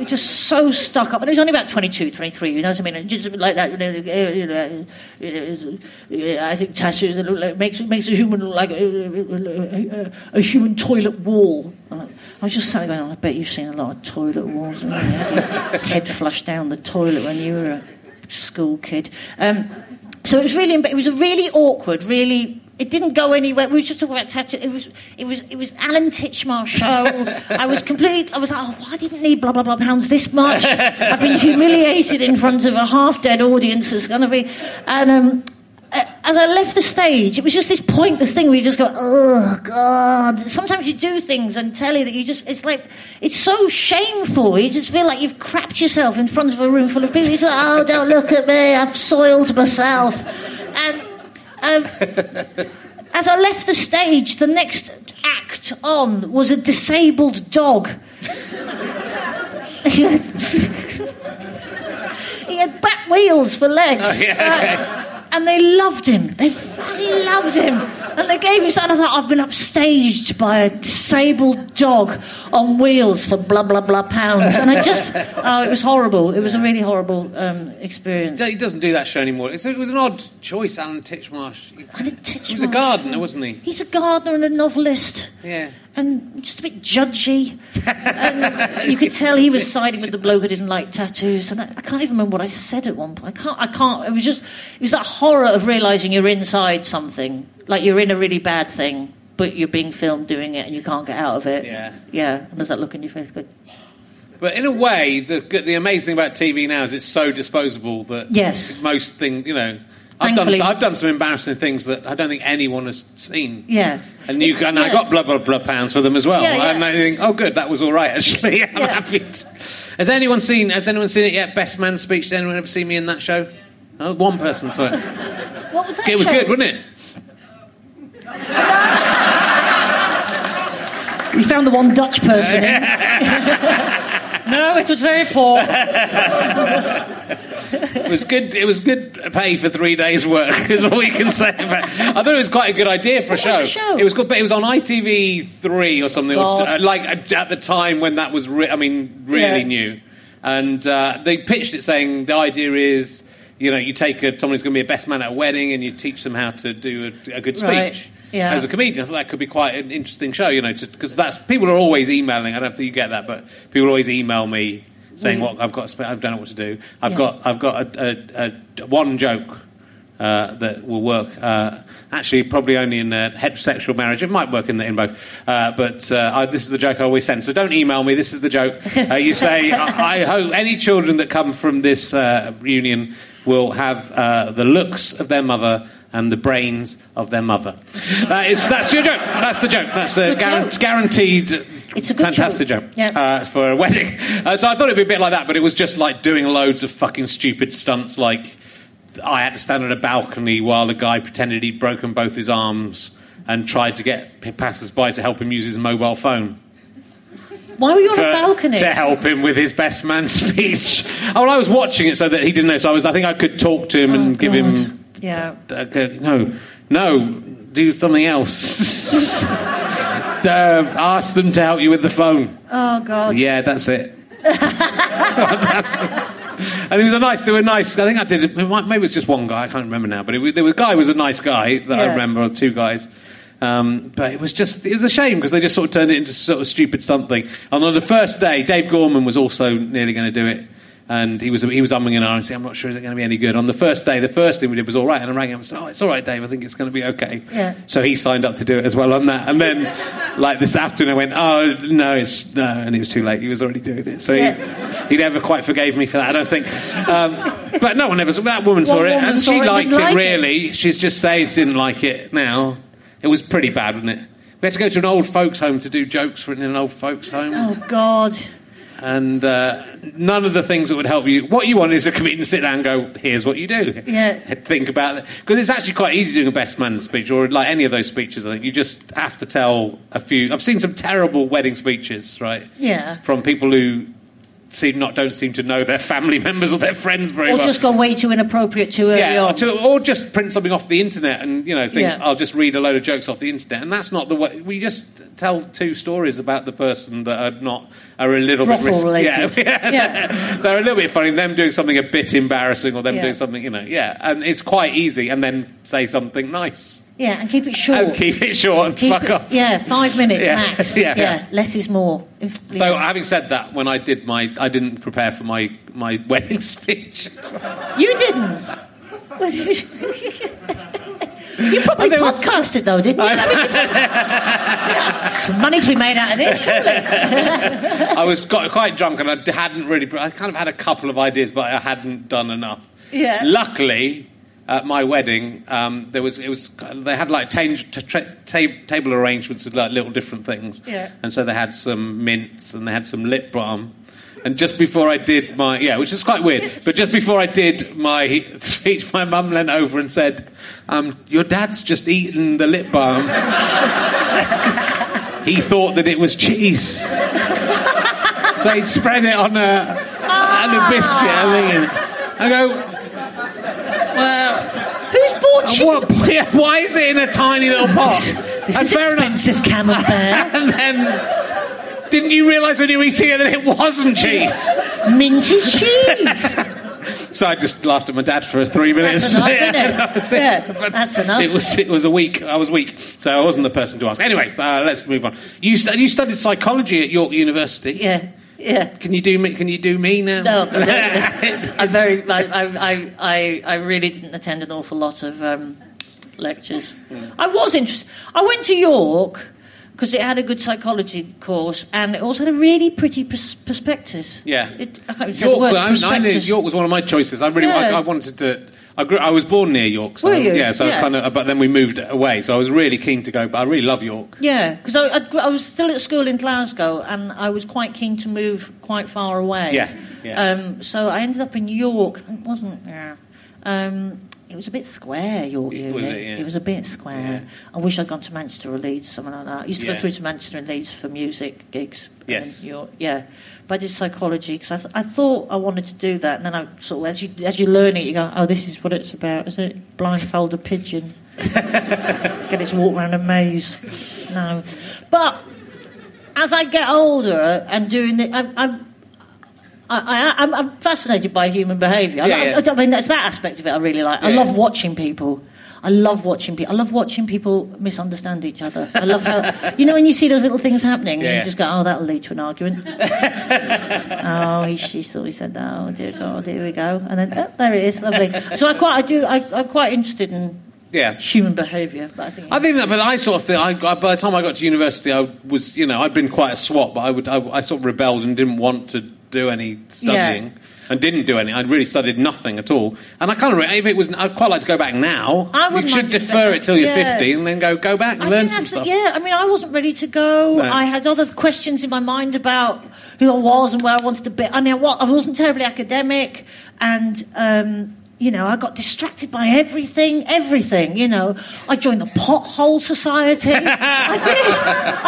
was just so stuck up. And he was only about 22, 23, you know what I mean? And Just like that, you know, you know, you know, I think like, makes, makes a human look like a, a, a, a human toilet wall. I was just sat there going, oh, I bet you've seen a lot of toilet walls. you? You had your head flushed down the toilet when you were a school kid. Um, so it was really, it was a really awkward, really. It didn't go anywhere. We were just talking about tattoo. It was, it was, it was Alan Titchmarsh show. I was complete. I was like, oh, why didn't need blah blah blah pounds this much? I've been humiliated in front of a half dead audience. It's going to be, and um, as I left the stage, it was just this pointless thing where you just go, oh God. Sometimes you do things on telly that you just, it's like, it's so shameful. You just feel like you've crapped yourself in front of a room full of people. You say, oh, don't look at me, I've soiled myself. And um, as I left the stage, the next act on was a disabled dog. he, had, he had back wheels for legs. Oh, yeah, Right. And they loved him. They fucking loved him. And they gave me something. I thought, I've been upstaged by a disabled dog on wheels for blah, blah, blah pounds. And I just, oh, it was horrible. It was a really horrible um, experience. He doesn't do that show anymore. It's, it was an odd choice, Alan Titchmarsh. He, And Titchmarsh he was a gardener, wasn't he? He's a gardener and a novelist. Yeah. and just a bit judgy. and you could tell he was siding with the bloke who didn't like tattoos. And I, I can't even remember what I said at one point. I can't. I can't. It was just. It was that horror of realizing you're inside something, like you're in a really bad thing, but you're being filmed doing it, and you can't get out of it. Yeah. Yeah. And there's that look in your face. But But in a way, the the amazing thing about TV now is it's so disposable that Yes. most things, you know. I've done, I've done some embarrassing things that I don't think anyone has seen. yeah. And you and I got blah blah blah pounds for them as well. Yeah, yeah. And I think, oh, good, that was all right. Actually, I'm Yeah. happy. to- Has anyone seen? Has anyone seen it yet? Best man speech. Did anyone ever see me in that show? Oh, one person saw it. What was that? It was show? good, wasn't it? We found the one Dutch person. in. no, it was very poor. It was good. It was good pay for three days' work. Is all we can say. About. I thought it was quite a good idea for a show. show? It was good, but it was on ITV three or something. or- uh, like uh, at the time when that was, re- I mean, really Yeah. new. And uh, they pitched it saying the idea is, you know, you take a, someone who's going to be a best man at a wedding and you teach them how to do a, a good speech. Right. Yeah. As a comedian, I thought that could be quite an interesting show, you know, because that's people are always emailing. I don't think you get that, but people always email me saying Well, what I've got. sp- I don't know what to do. I've Yeah. got I've got a, a, a one joke uh, that will work. Uh, actually, probably only in a heterosexual marriage. It might work in the, in both. Uh, but uh, I, this is the joke I always send. So don't email me. This is the joke. Uh, you say I, I hope any children that come from this uh, reunion will have uh, the looks of their mother. And the brains of their mother. That is, that's your joke. That's the joke. That's a guaran- joke. guaranteed, It's a fantastic joke. joke, Yeah. uh, for a wedding. Uh, so I thought it'd be a bit like that, but it was just like doing loads of fucking stupid stunts. Like I had to stand on a balcony while the guy pretended he'd broken both his arms and tried to get passers-by to help him use his mobile phone. Why were you on For- a balcony? to help him with his best man speech. oh, well, I was watching it so that he didn't know. So I was, I think I could talk to him and Oh, give him. Yeah. Uh, no, no, do something else. uh, ask them to help you with the phone. Oh God. Yeah, that's it. and he was a nice. They were nice. I think I did. It might- maybe it was just one guy. I can't remember now. But it, was- there was guy was a nice guy that I remember, or two guys. Um, but it was just it was a shame because they just sort of turned it into sort of stupid something. And on the first day, Dave Gorman was also nearly going to do it. And he was he was umming and ahhing, saying, "I'm not sure is it going to be any good." On the first day, the first thing we did was all right, and I rang him and said, "Oh, it's all right, Dave. I think it's going to be okay." Yeah. So he signed up to do it as well on that. And then, like this afternoon, I went, "Oh no, it's no," and it was too late. He was already doing it, so Yeah. he, he never quite forgave me for that. I don't think. Um, but no one ever. That woman saw One it, woman and saw she it, liked it. like it. really, she's just saying she didn't like it. Now, it was pretty bad, wasn't it? We had to go to an old folks' home to do jokes written in an old folks' home Oh God. And uh, none of the things that would help you. What you want is a comedian to sit down and go, "Here's what you do." Yeah. Think about it because it's actually quite easy doing a best man speech or like any of those speeches. I think you just have to tell a few. I've seen some terrible wedding speeches, right? Yeah. From people who seem not don't seem to know their family members or their friends very Or well. Or just go way too inappropriate too early yeah, or, on. to, or just print something off the internet and you know think Yeah. I'll just read a load of jokes off the internet, and that's not the way. We just tell two stories about the person that are not are a little Brothel bit ris- related. Yeah, Yeah. they're a little bit funny. Them doing something a bit embarrassing, or them Yeah. doing something you know, yeah, and it's quite easy, and then say something nice yeah, and keep it short. and keep it short and Keep fuck it- off. Yeah, five minutes Yeah. max. Yeah, yeah. less is more. If- Though, having said that, when I did my, I didn't prepare for my, my wedding speech. You didn't. you probably there was- podcasted though, didn't you? Some money to be made out of this. I was got quite drunk and I hadn't really. I kind of had a couple of ideas, but I hadn't done enough. Yeah. Luckily, at my wedding, um, there was it was they had like ta- ta- ta- table arrangements with like little different things. Yeah. And so they had some mints and they had some lip balm. And just before I did my yeah, which is quite weird, but just before I did my speech, my mum leant over and said, um, "Your dad's just eaten the lip balm." he thought that it was cheese. So he'd spread it on a, on a biscuit. I, mean, I go, What, yeah, why is it in a tiny little pot? This And is fair enough. expensive camembert. And then, didn't you realise when you were eating it that it wasn't cheese? Minty cheese. So I just laughed at my dad for three minutes. That's enough, isn't it? That was Yeah, But that's enough. It was it was a week. I was weak, so I wasn't the person to ask. Anyway, uh, let's move on. You stu- you studied psychology at York University. Yeah, yeah. Can you do me? Can you do me now? No, I'm very. I, I, I, I really didn't attend an awful lot of um, lectures. I was interested. I went to York because it had a good psychology course and it also had a really pretty pers- prospectus. Yeah. It, I can't even say the York, word. I, I knew. York was one of my choices. I really, I, I wanted to. I, grew, I was born near York, so Were you? yeah. So Yeah. kind of, but then we moved away, so I was really keen to go. But I really love York. Yeah, because I, I, I was still at school in Glasgow and I was quite keen to move quite far away. Yeah, yeah. Um, so I ended up in York. It wasn't. Yeah. Um, it was a bit square, York Uni. Was it, yeah? was a bit square. I wish I'd gone to Manchester or Leeds, something like that. I used to Yeah. go through to Manchester and Leeds for music gigs. Yes. York, yeah. But I did psychology because I, th- I thought I wanted to do that, and then I sort of, as you as you learn it, you go, oh, this is what it's about, is it? Blindfold a pigeon, get it to walk around a maze. No, but as I get older and doing it, I, I'm. I, I, I'm, I'm fascinated by human behaviour. I, Yeah, I- yeah. I mean, that's that aspect of it I really like. I love watching people. I love watching people. I love watching people misunderstand each other. I love how you know when you see those little things happening, Yeah, and you just go, "Oh, that'll lead to an argument." oh, he, she thought he said that. Oh dear God, here we go. And then oh, there it is, lovely. So I quite, I do, I, I'm quite interested in Yeah. human behaviour. I think, I think that, but I sort of think. I, I, by the time I got to university, I was, you know, I'd been quite a swot, but I would, I, I sort of rebelled and didn't want to do any studying. And didn't do any. I really studied nothing at all. And I kind of, if it was, I'd quite like to go back now. I wouldn't should defer it till you're Yeah. 50 and then go go back and I learn some stuff. yeah. I mean, I wasn't ready to go. No. I had other questions in my mind about who I was and where I wanted to be. I mean, what I wasn't terribly academic, and um, you know, I got distracted by everything, everything. You know, I joined the Pothole Society. I did.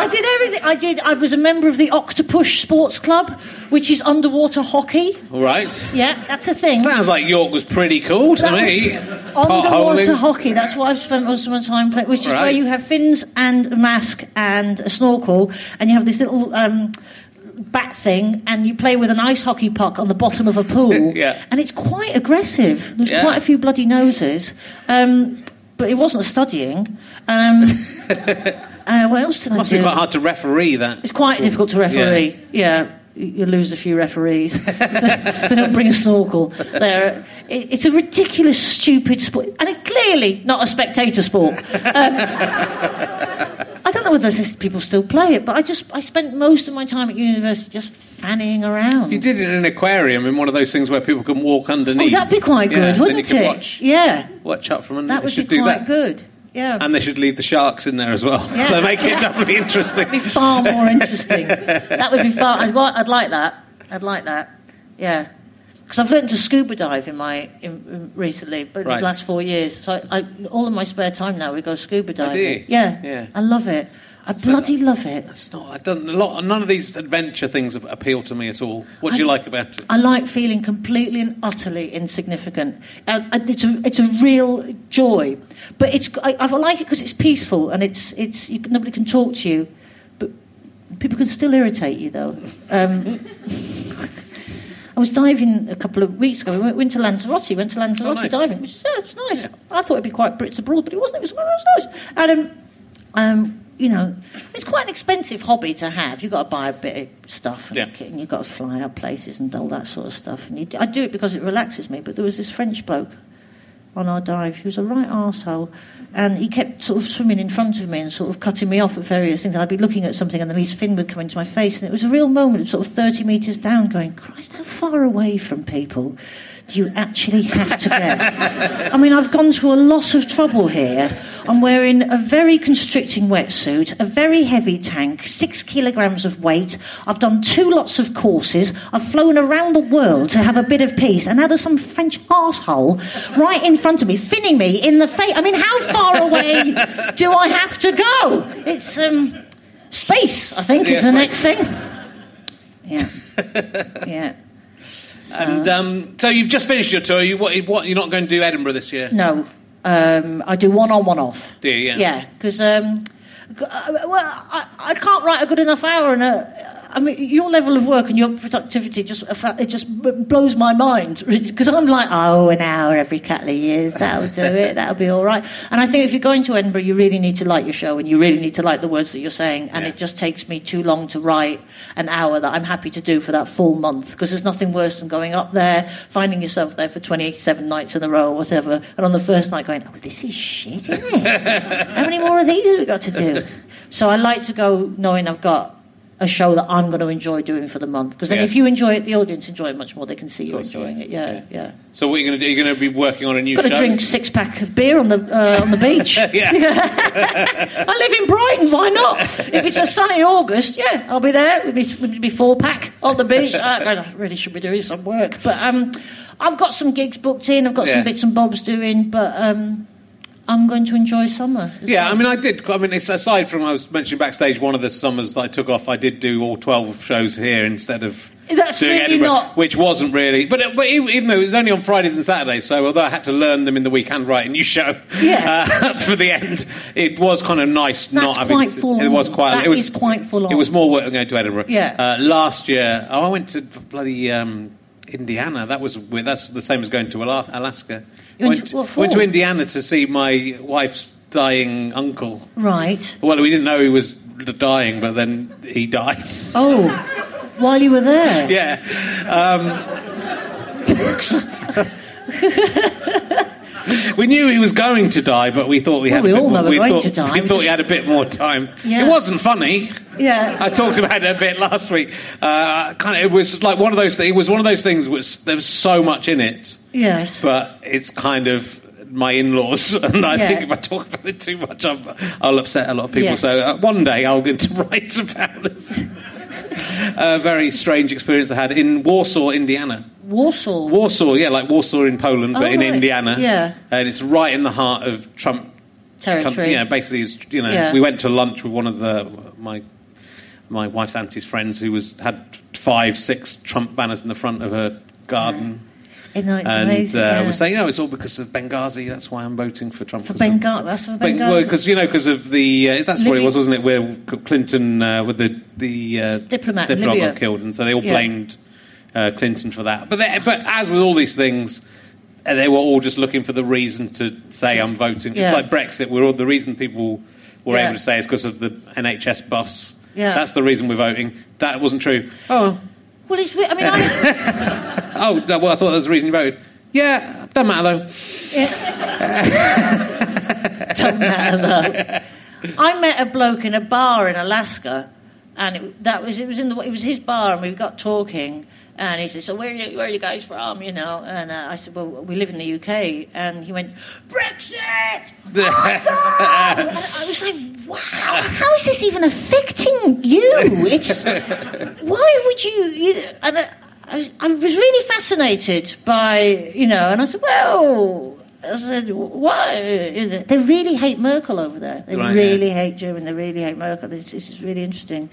I did everything. I did. I was a member of the Octopush Sports Club, which is underwater hockey. All right. Yeah, that's a thing. Sounds like York was pretty cool to That me. underwater hockey. That's what I've spent most of my time playing, which is where you have fins and a mask and a snorkel, and you have this little um, bat thing, and you play with an ice hockey puck on the bottom of a pool. Yeah. And it's quite aggressive. There's Yeah. quite a few bloody noses. Um, but it wasn't studying. Um, uh, what else did I Must do? be quite hard to referee that. It's quite difficult to referee. Yeah. You you lose a few referees. they don't bring a snorkel. They're, it- it's a ridiculous, stupid sport. And it clearly not a spectator sport. Um, I don't know whether people still play it, but I just I spent most of my time at university just fanning around. You did it in an aquarium in one of those things where people can walk oh, underneath. that'd be quite good, then wouldn't it? Watch, Yeah, watch up from underneath. that would be quite that. good. Yeah. And they should leave the sharks in there as well. Yeah. they make it doubly interesting. That'd be far more interesting. that would be far. I'd, I'd like that. I'd like that. Yeah. Because I've learned to scuba dive in my in, in recently, but in Right. the last four years. So I, I, all of my spare time now we go scuba diving. Oh, do you? Yeah, Yeah. I love it. I bloody love it. It's not. It doesn't. A lot. None of these adventure things appeal to me at all. What do you like about it? I like feeling completely and utterly insignificant. Uh, and it's a it's a real joy, but it's I, I like it because it's peaceful and it's it's you, nobody can talk to you, but people can still irritate you though. Um, I was diving a couple of weeks ago. We went, to Lanzarote. Went to Lanzarote Oh, nice. diving, which is yeah, it's nice. I thought it'd be quite Brits abroad, but it wasn't. It was, it was nice. And um, um, you know, it's quite an expensive hobby to have. You've got to buy a bit of stuff, and, Yeah. you've got to fly out places and all that sort of stuff. And you, I do it because it relaxes me. But there was this French bloke on our dive. He was a right arsehole. And he kept sort of swimming in front of me and sort of cutting me off at various things. I'd be looking at something and then his fin would come into my face. And it was a real moment of sort of 30 metres down going, Christ, how far away from people you actually have to get? I mean, I've gone to a lot of trouble here. I'm wearing a very constricting wetsuit, a very heavy tank, six kilograms of weight. I've done two lots of courses. I've flown around the world to have a bit of peace. And now there's some French asshole right in front of me, finning me in the face. I mean, how far away do I have to go? It's um, space, I think, is the space. next thing. Yeah. Yeah. And um, so you've just finished your tour. You what? What? You're not going to do Edinburgh this year? No, um, I do one on, one off. Do you? Yeah. Yeah, because um, uh, well, I, I can't write a good enough hour, and a, I mean, your level of work and your productivity just uh, it just blows my mind because I'm like, oh, an hour every couple of years, that'll do it, that'll be all right. And I think if you're going to Edinburgh, you really need to like your show, and you really need to like the words that you're saying, and Yeah. it just takes me too long to write an hour that I'm happy to do for that full month because there's nothing worse than going up there, finding yourself there for 27 nights in a row or whatever, and on the first night going, oh, this is shit, isn't it? How many more of these have we got to do? So I like to go knowing I've got a show that I'm going to enjoy doing for the month because then Yeah. if you enjoy it, the audience enjoy it much more. They can see you course, enjoying it. Yeah, Yeah. yeah. So what are you going to do? You're going to be working on a new Got to drink six pack of beer on the uh, on the beach. yeah. I live in Brighton. Why not? If it's a sunny August, yeah, I'll be there. Be, it'd be four pack on the beach. I, I really should be doing some work, but um, I've got some gigs booked in. I've got Yeah. some bits and bobs doing, but um, I'm going to enjoy summer. Yeah, well. I mean, I did. I mean, it's aside from I was mentioning backstage, one of the summers that I took off, I did do all twelve shows here instead of That's doing really Edinburgh, not- which wasn't really. But but even though it was only on Fridays and Saturdays, so although I had to learn them in the week and write a new show Yeah. uh, for the end, it was kind of nice not That's having. quite to, full It was quite. That it was is quite full It was more work than going to Edinburgh. Yeah. Uh, last year, oh, I went to bloody. Um, Indiana. That was. That's the same as going to Alaska. You went went, to- what went to? Indiana to see my wife's dying uncle. right. Well, we didn't know he was dying, but then he died. Oh, while you were there. yeah. Um, we knew he was going to die, but we thought we Well, had. we a bit all more, know we're we going thought, to die, We we thought just- he had a bit more time. Yeah. It wasn't funny. Yeah. I talked about it a bit last week. Uh, kind of, it was like one of those. things. It was one of those things. Was there was so much in it, Yes. but it's kind of my in-laws, and I Yeah. think if I talk about it too much, I'm, I'll upset a lot of people. Yes. So uh, one day I'll get to write about this. a very strange experience I had in Warsaw, Indiana. Warsaw. Warsaw, yeah, like Warsaw in Poland, but Oh, in right. Indiana. Yeah. and it's right in the heart of Trump. territory. Yeah, basically, it's, you know, Yeah. we went to lunch with one of the my my wife's auntie's friends who was had five, six Trump banners in the front of her garden. You know, and amazing. uh, yeah. was saying, "No, it's all because of Benghazi. That's why I'm voting for Trump." for Benghazi. That's for Benghazi. well, because you know, because of the uh, that's what it was, wasn't it? Where Clinton uh, with the the uh, Diplomat diplomat got killed, and so they all Yeah. Uh, Clinton for that. But they, but as with all these things, uh, they were all just looking for the reason to say I'm voting. Yeah. It's like Brexit. We're all the reason people were Yeah. able to say is because of the NHS bus. Yeah. That's the reason we're voting. That wasn't true. Oh, well, it's. I mean, I, oh, well, I thought that was the reason you voted. Yeah, doesn't matter though. don't matter though. I met a bloke in a bar in Alaska, and it, that was it was in the it was his bar, and we got talking. And he said, "So where are you, where are you guys from?" You know, and uh, I said, "Well, we live in the UK." And he went, "Brexit." I was like, "Wow, how is this even affecting you?" It's why would you? you and, I, I was really fascinated by, you know, and I said, well, I said, why? They really hate Merkel over there. They Right, really yeah. hate Germany. They really hate Merkel. This, this is really interesting.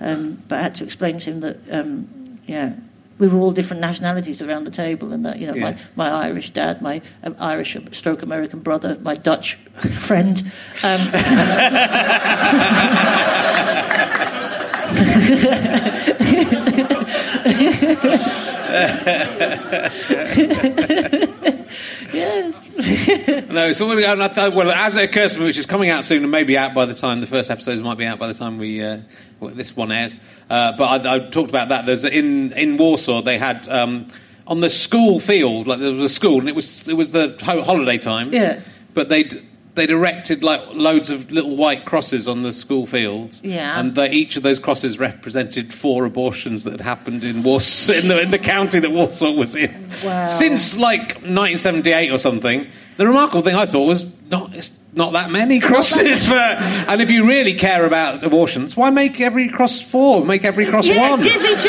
Um, but I had to explain to him that, um, yeah, we were all different nationalities around the table, and that, you know, Yeah. my, my Irish dad, my um, Irish stroke American brother, my Dutch friend. Um, yes. No, it's all. And I thought, well, as it occurs to me, which is coming out soon and maybe out by the time the first episodes might be out by the time we uh, this one airs. Uh, but I, I talked about that. There's in in Warsaw they had um, on the school field, like there was a school, and it was it was the ho- holiday time. Yeah. But they'd they'd erected like loads of little white crosses on the school fields. Yeah. And they, each of those crosses represented four abortions that had happened in Warsaw in the, in the county that Warsaw was in. Wow. Since like 1978 or something. The remarkable thing I thought was not it's not that many crosses for. And if you really care about abortions, why make every cross four? Make every cross Yeah, one. give each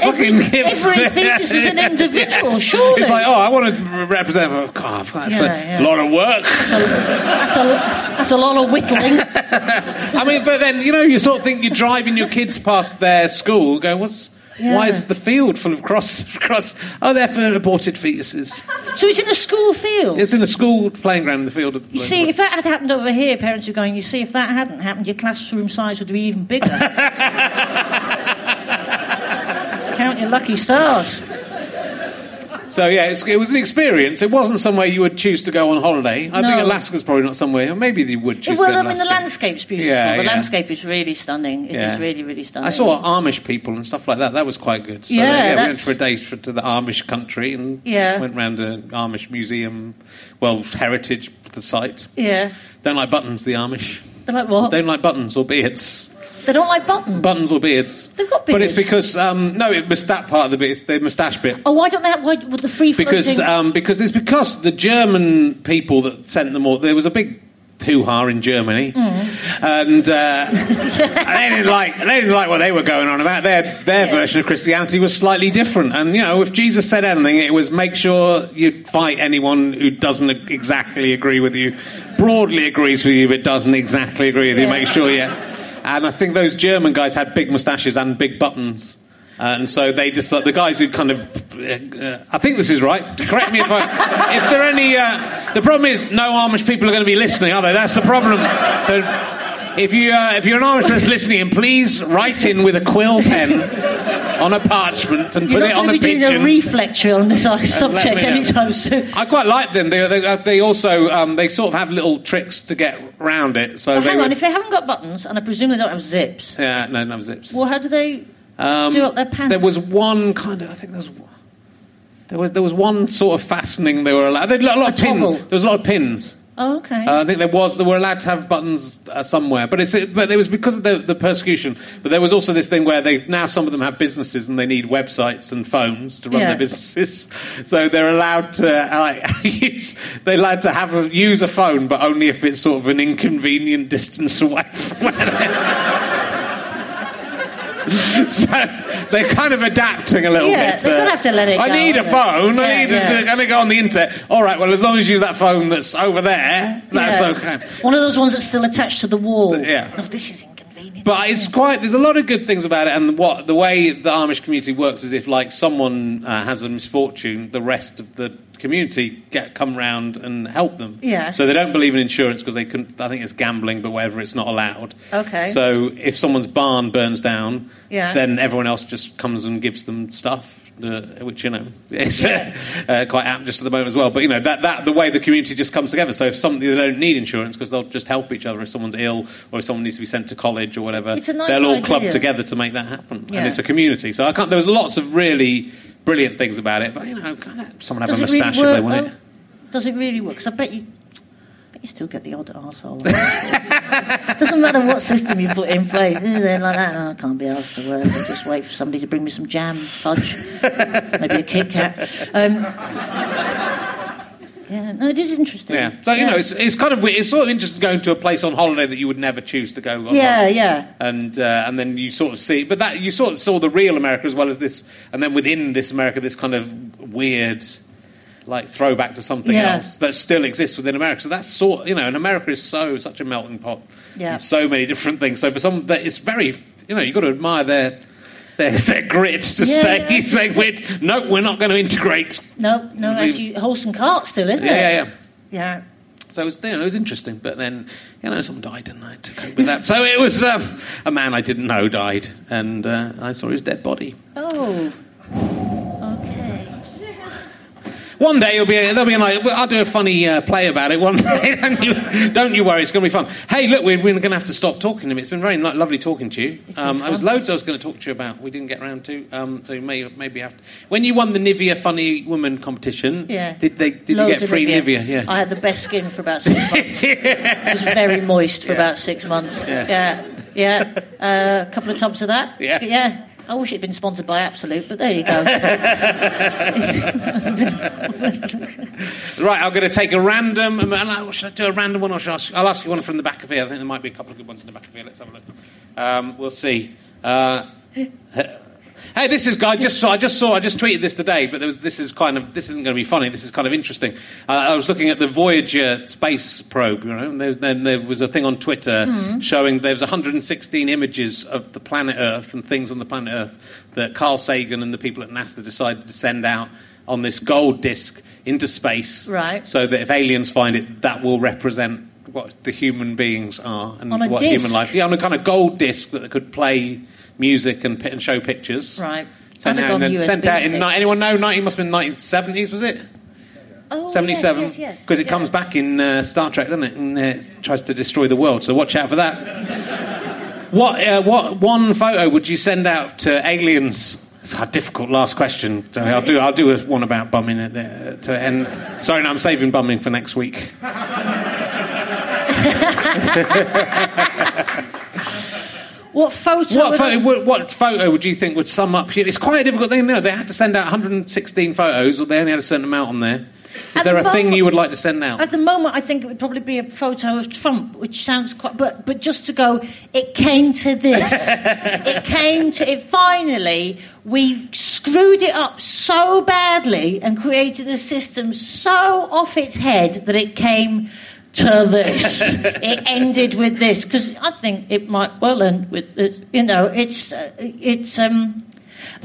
every, Fucking give- every fetus is an individual, surely. It's like, oh, I want to represent. Oh, God, that's Yeah, a yeah. lot of work. that's, a, that's, a, that's a lot of whittling. I mean, but then you know, you sort of think you're driving your kids past their school, go, what's Yeah. why is the field full of cross cross? Oh, they're for aborted fetuses. So it's in a school field. It's in a school playing ground in the field. Of the You see, if that had happened over here, parents were going, you see, if that hadn't happened, your classroom size would be even bigger. Count your lucky stars. so yeah, it's, it was an experience. It wasn't somewhere you would choose to go on holiday. I No. think Alaska's probably not somewhere. Maybe you would choose. well, to I mean, the landscape's beautiful. Yeah, the yeah. landscape is really stunning. It is Yeah. really, really stunning. I saw Amish people and stuff like that. That was quite good. So, Yeah, yeah, we went for a day for, to the Amish country and Yeah. went round the Amish museum, well, heritage the site. Yeah. Don't like buttons, the Amish. They're like, what? Don't like buttons or beards. They don't like buttons. Buttons or beards. They've got beards. But it's because um, no, it was that part of the bit, the moustache bit. Oh, why don't they have why, with the free floating? Because um, because it's because the German people that sent them all. There was a big hoo ha in Germany, Mm. and uh, they didn't like they didn't like what they were going on about. Their their version of Christianity was slightly different. And you know, if Jesus said anything, it was make sure you fight anyone who doesn't exactly agree with you, broadly agrees with you but doesn't exactly agree with you. Yeah. Make sure you. And I think those German guys had big moustaches and big buttons. And so they just like the guys who kind of, uh, I think this is right. Correct me if I, if there are any. Uh, the problem is no Amish people are going to be listening, are they? That's the problem. So if you uh, if you're an Amish that's listening, please write in with a quill pen on a parchment and You're put it on going a to be doing a pigeon. reef lecture on this uh, subject anytime soon. I quite like them. They, they, they also um, they sort of have little tricks to get round it. So Well, they hang on, if they haven't got buttons, and I presume they don't have zips, yeah, no, no zips. well, how do they Um, do up their pants? There was one kind of, I think there was, there was there was one sort of fastening they were allowed. Were a lot of toggle. pins. There was a lot of pins. Oh, okay. Uh, I think there was. They were allowed to have buttons uh, somewhere, but it's but it was because of the, the persecution. But there was also this thing where they now some of them have businesses and they need websites and phones to run Yeah. their businesses. So they're allowed to uh, like, use. They're allowed to have a, use a phone, but only if it's sort of an inconvenient distance away from where so they're kind of adapting a little Yeah, bit. they're gonna have to let it I go, need a phone. Yeah, I need. yeah. To, go on the internet. All right. Well, as long as you use that phone that's over there, that's Yeah. okay. One of those ones that's still attached to the wall. Yeah. Oh, this is inconvenient. But it's quite. There's a lot of good things about it, and what the way the Amish community works is if like someone uh, has a misfortune, the rest of the community get come round and help them. Yeah. So they don't believe in insurance because they couldn't. I think it's gambling, but whatever, it's not allowed. Okay. So if someone's barn burns down, Yeah. then everyone else just comes and gives them stuff. Uh, which you know is uh, uh, quite apt just at the moment as well. But you know that that the way the community just comes together. So if something they don't need insurance because they'll just help each other if someone's ill or if someone needs to be sent to college or whatever. It's a nice they'll all club together to make that happen, Yeah. and it's a community. So I can't. There was lots of really brilliant things about it, but you know, kind of, someone have Does a it really moustache if they want though? it. Does it really work? 'Cause I bet you, bet you still get the odd arsehole. Doesn't matter what system you put in place. They're like that. Oh, I can't be asked to work. I'll just wait for somebody to bring me some jam, fudge, maybe a Kit Kat. Um, Yeah, no, it is interesting. Yeah. So you know, it's, it's kind of it's sort of interesting going to a place on holiday that you would never choose to go. On yeah, holiday. yeah. And uh, and then you sort of see, but that you sort of saw the real America as well as this, and then within this America, this kind of weird. Like throwback to something Yeah. else that still exists within America. So that's sort, you know, and America is so such a melting pot. Yeah. so many different things. So for some, that it's very, you know, you've got to admire their their, their grit to Yeah, stay. yeah. Say, we're, no, we're not going to integrate. No, no, actually, horse and cart still, isn't Yeah, it? yeah, yeah. Yeah. So it was, you know, it was interesting, but then, you know, someone died, and I had to cope with that. So it was um, a man I didn't know died, and uh, I saw his dead body. Oh. One day it'll be there'll be a night. I'll do a funny uh, play about it one day. don't, you, don't you worry, it's going to be fun. Hey, look, we're, we're going to have to stop talking to him. It's been very lo- lovely talking to you. Um, there was loads I was going to talk to you about. We didn't get round to. Um, so you may maybe have to. When you won the Nivea Funny Woman competition, Yeah. did they did Loads you get free Nivea? Yeah. I had the best skin for about six months. it was very moist for Yeah. about six months. Yeah. Yeah, yeah. Uh, a couple of tubs of that. Yeah. Yeah. I wish it'd been sponsored by Absolut, but there you go. Right, I'm going to take a random. um, Should I do a random one, or should I ask, I'll ask you one from the back of here? I think there might be a couple of good ones in the back of here. Let's have a look. Um, we'll see. Uh, hey, this is guy. Just saw. I just saw. I just tweeted this today, but there was. This is kind of. This isn't going to be funny. This is kind of interesting. Uh, I was looking at the Voyager space probe. You know, and there was, then there was a thing on Twitter showing there was 116 images of the planet Earth and things on the planet Earth that Carl Sagan and the people at NASA decided to send out on this gold disc into space. Right. So that if aliens find it, that will represent what the human beings are and what disc? human life. Yeah, on a kind of gold disc that could play music and, and show pictures. right. Sent out, and then sent out in anyone know? 90 must have been 1970s, was it? Oh, 77 Yes, yes, because yes. it comes back in uh, Star Trek, doesn't it? And uh, it tries to destroy the world. So watch out for that. what uh, what one photo would you send out to aliens? It's a difficult last question. So I'll do I'll do a one about bumming at the, to end. Sorry, no, I'm saving bumming for next week. What photo? What would photo, what, what photo would you think would sum up? It's quite a difficult thing. No, they had to send out 116 photos, or they only had a certain amount on there. Is At there a the thing you would like to send out? At the moment, I think it would probably be a photo of Trump, which sounds quite. But but just to go, it came to this. it came to it. Finally, we screwed it up so badly and created a system so off its head that it came to this. it ended with this because I think it might well end with this. You know, it's uh, it's um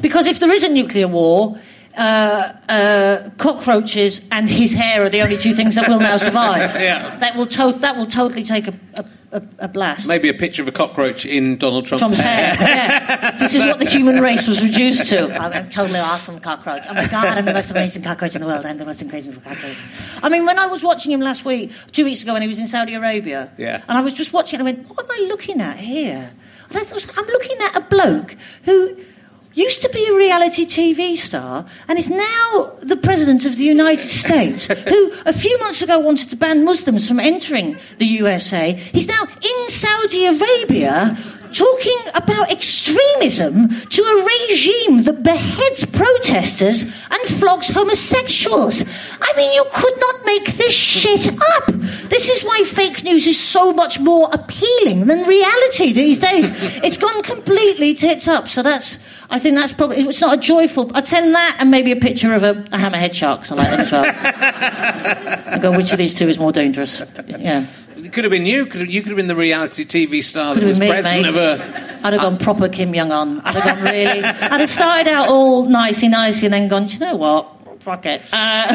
because if there is a nuclear war. Uh, uh, cockroaches and his hair are the only two things that will now survive. Yeah. That will to- that will totally take a, a, a, a blast. Maybe a picture of a cockroach in Donald Trump's, Trump's hair. yeah. This is what the human race was reduced to. I'm a totally awesome cockroach. Oh my god, I'm the most amazing cockroach in the world. I'm the most incredible cockroach. I mean, when I was watching him last week, two weeks ago, when he was in Saudi Arabia, Yeah. and I was just watching, I went, "What am I looking at here?" And I thought, I'm looking at a bloke who used to be a reality TV star and is now the president of the United States, who a few months ago wanted to ban Muslims from entering the USA. He's now in Saudi Arabia talking about extremism to a regime that beheads protesters and flogs homosexuals. I mean, you could not make this shit up. This is why fake news is so much more appealing than reality these days. It's gone completely tits up. So that's, I think that's probably, it's not a joyful, I'd send that and maybe a picture of a, a hammerhead shark, 'cause I like them as well. I go, which of these two is more dangerous? Yeah. It could have been you. Could have, you could have been the reality TV star that was me, president mate. of a. I'd have gone proper Kim Jong Un. I'd have gone really. I'd have started out all nicey nicey and then gone, "Do you know what? Fuck it. Uh,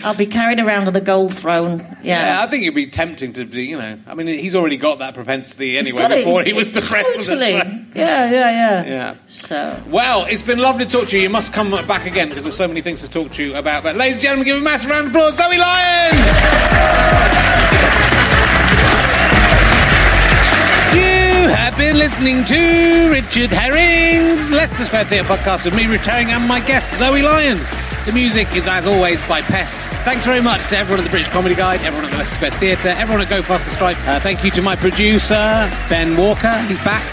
I'll be carried around on a gold throne. Yeah, Yeah. I think it'd be tempting to be. You know, I mean, he's already got that propensity anyway got it. before he was the president. Totally. Yeah, yeah, yeah. Yeah. So. Well, it's been lovely to talk to you. You must come back again because there's so many things to talk to you about. But, ladies and gentlemen, give a massive round of applause, Zoe Lyons! Have been listening to Richard Herring's Leicester Square Theatre podcast with me, Herring, and my guest, Zoe Lyons. The music is, as always, by Pest. Thanks very much to everyone at the British Comedy Guide, everyone at the Leicester Square Theatre, everyone at Go Faster Stripe. Uh, thank you to my producer, Ben Walker. He's back.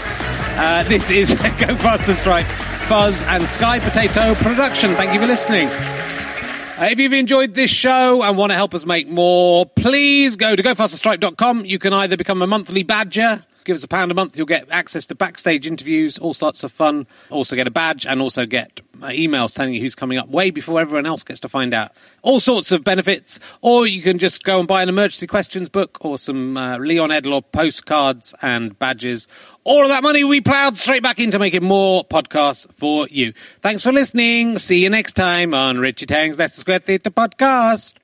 Uh, this is Go Faster Stripe, Fuzz and Sky Potato production. Thank you for listening. Uh, if you've enjoyed this show and want to help us make more, please go to gofasterstripe.com. You can either become a monthly badger, give us a pound a month, you'll get access to backstage interviews, all sorts of fun, also get a badge, and also get uh, emails telling you who's coming up way before everyone else gets to find out. All sorts of benefits, or you can just go and buy an emergency questions book or some uh, Leon Edler postcards and badges. All of that money we ploughed straight back into making more podcasts for you. Thanks for listening. See you next time on Richard Herring's Leicester Square Theatre Podcast.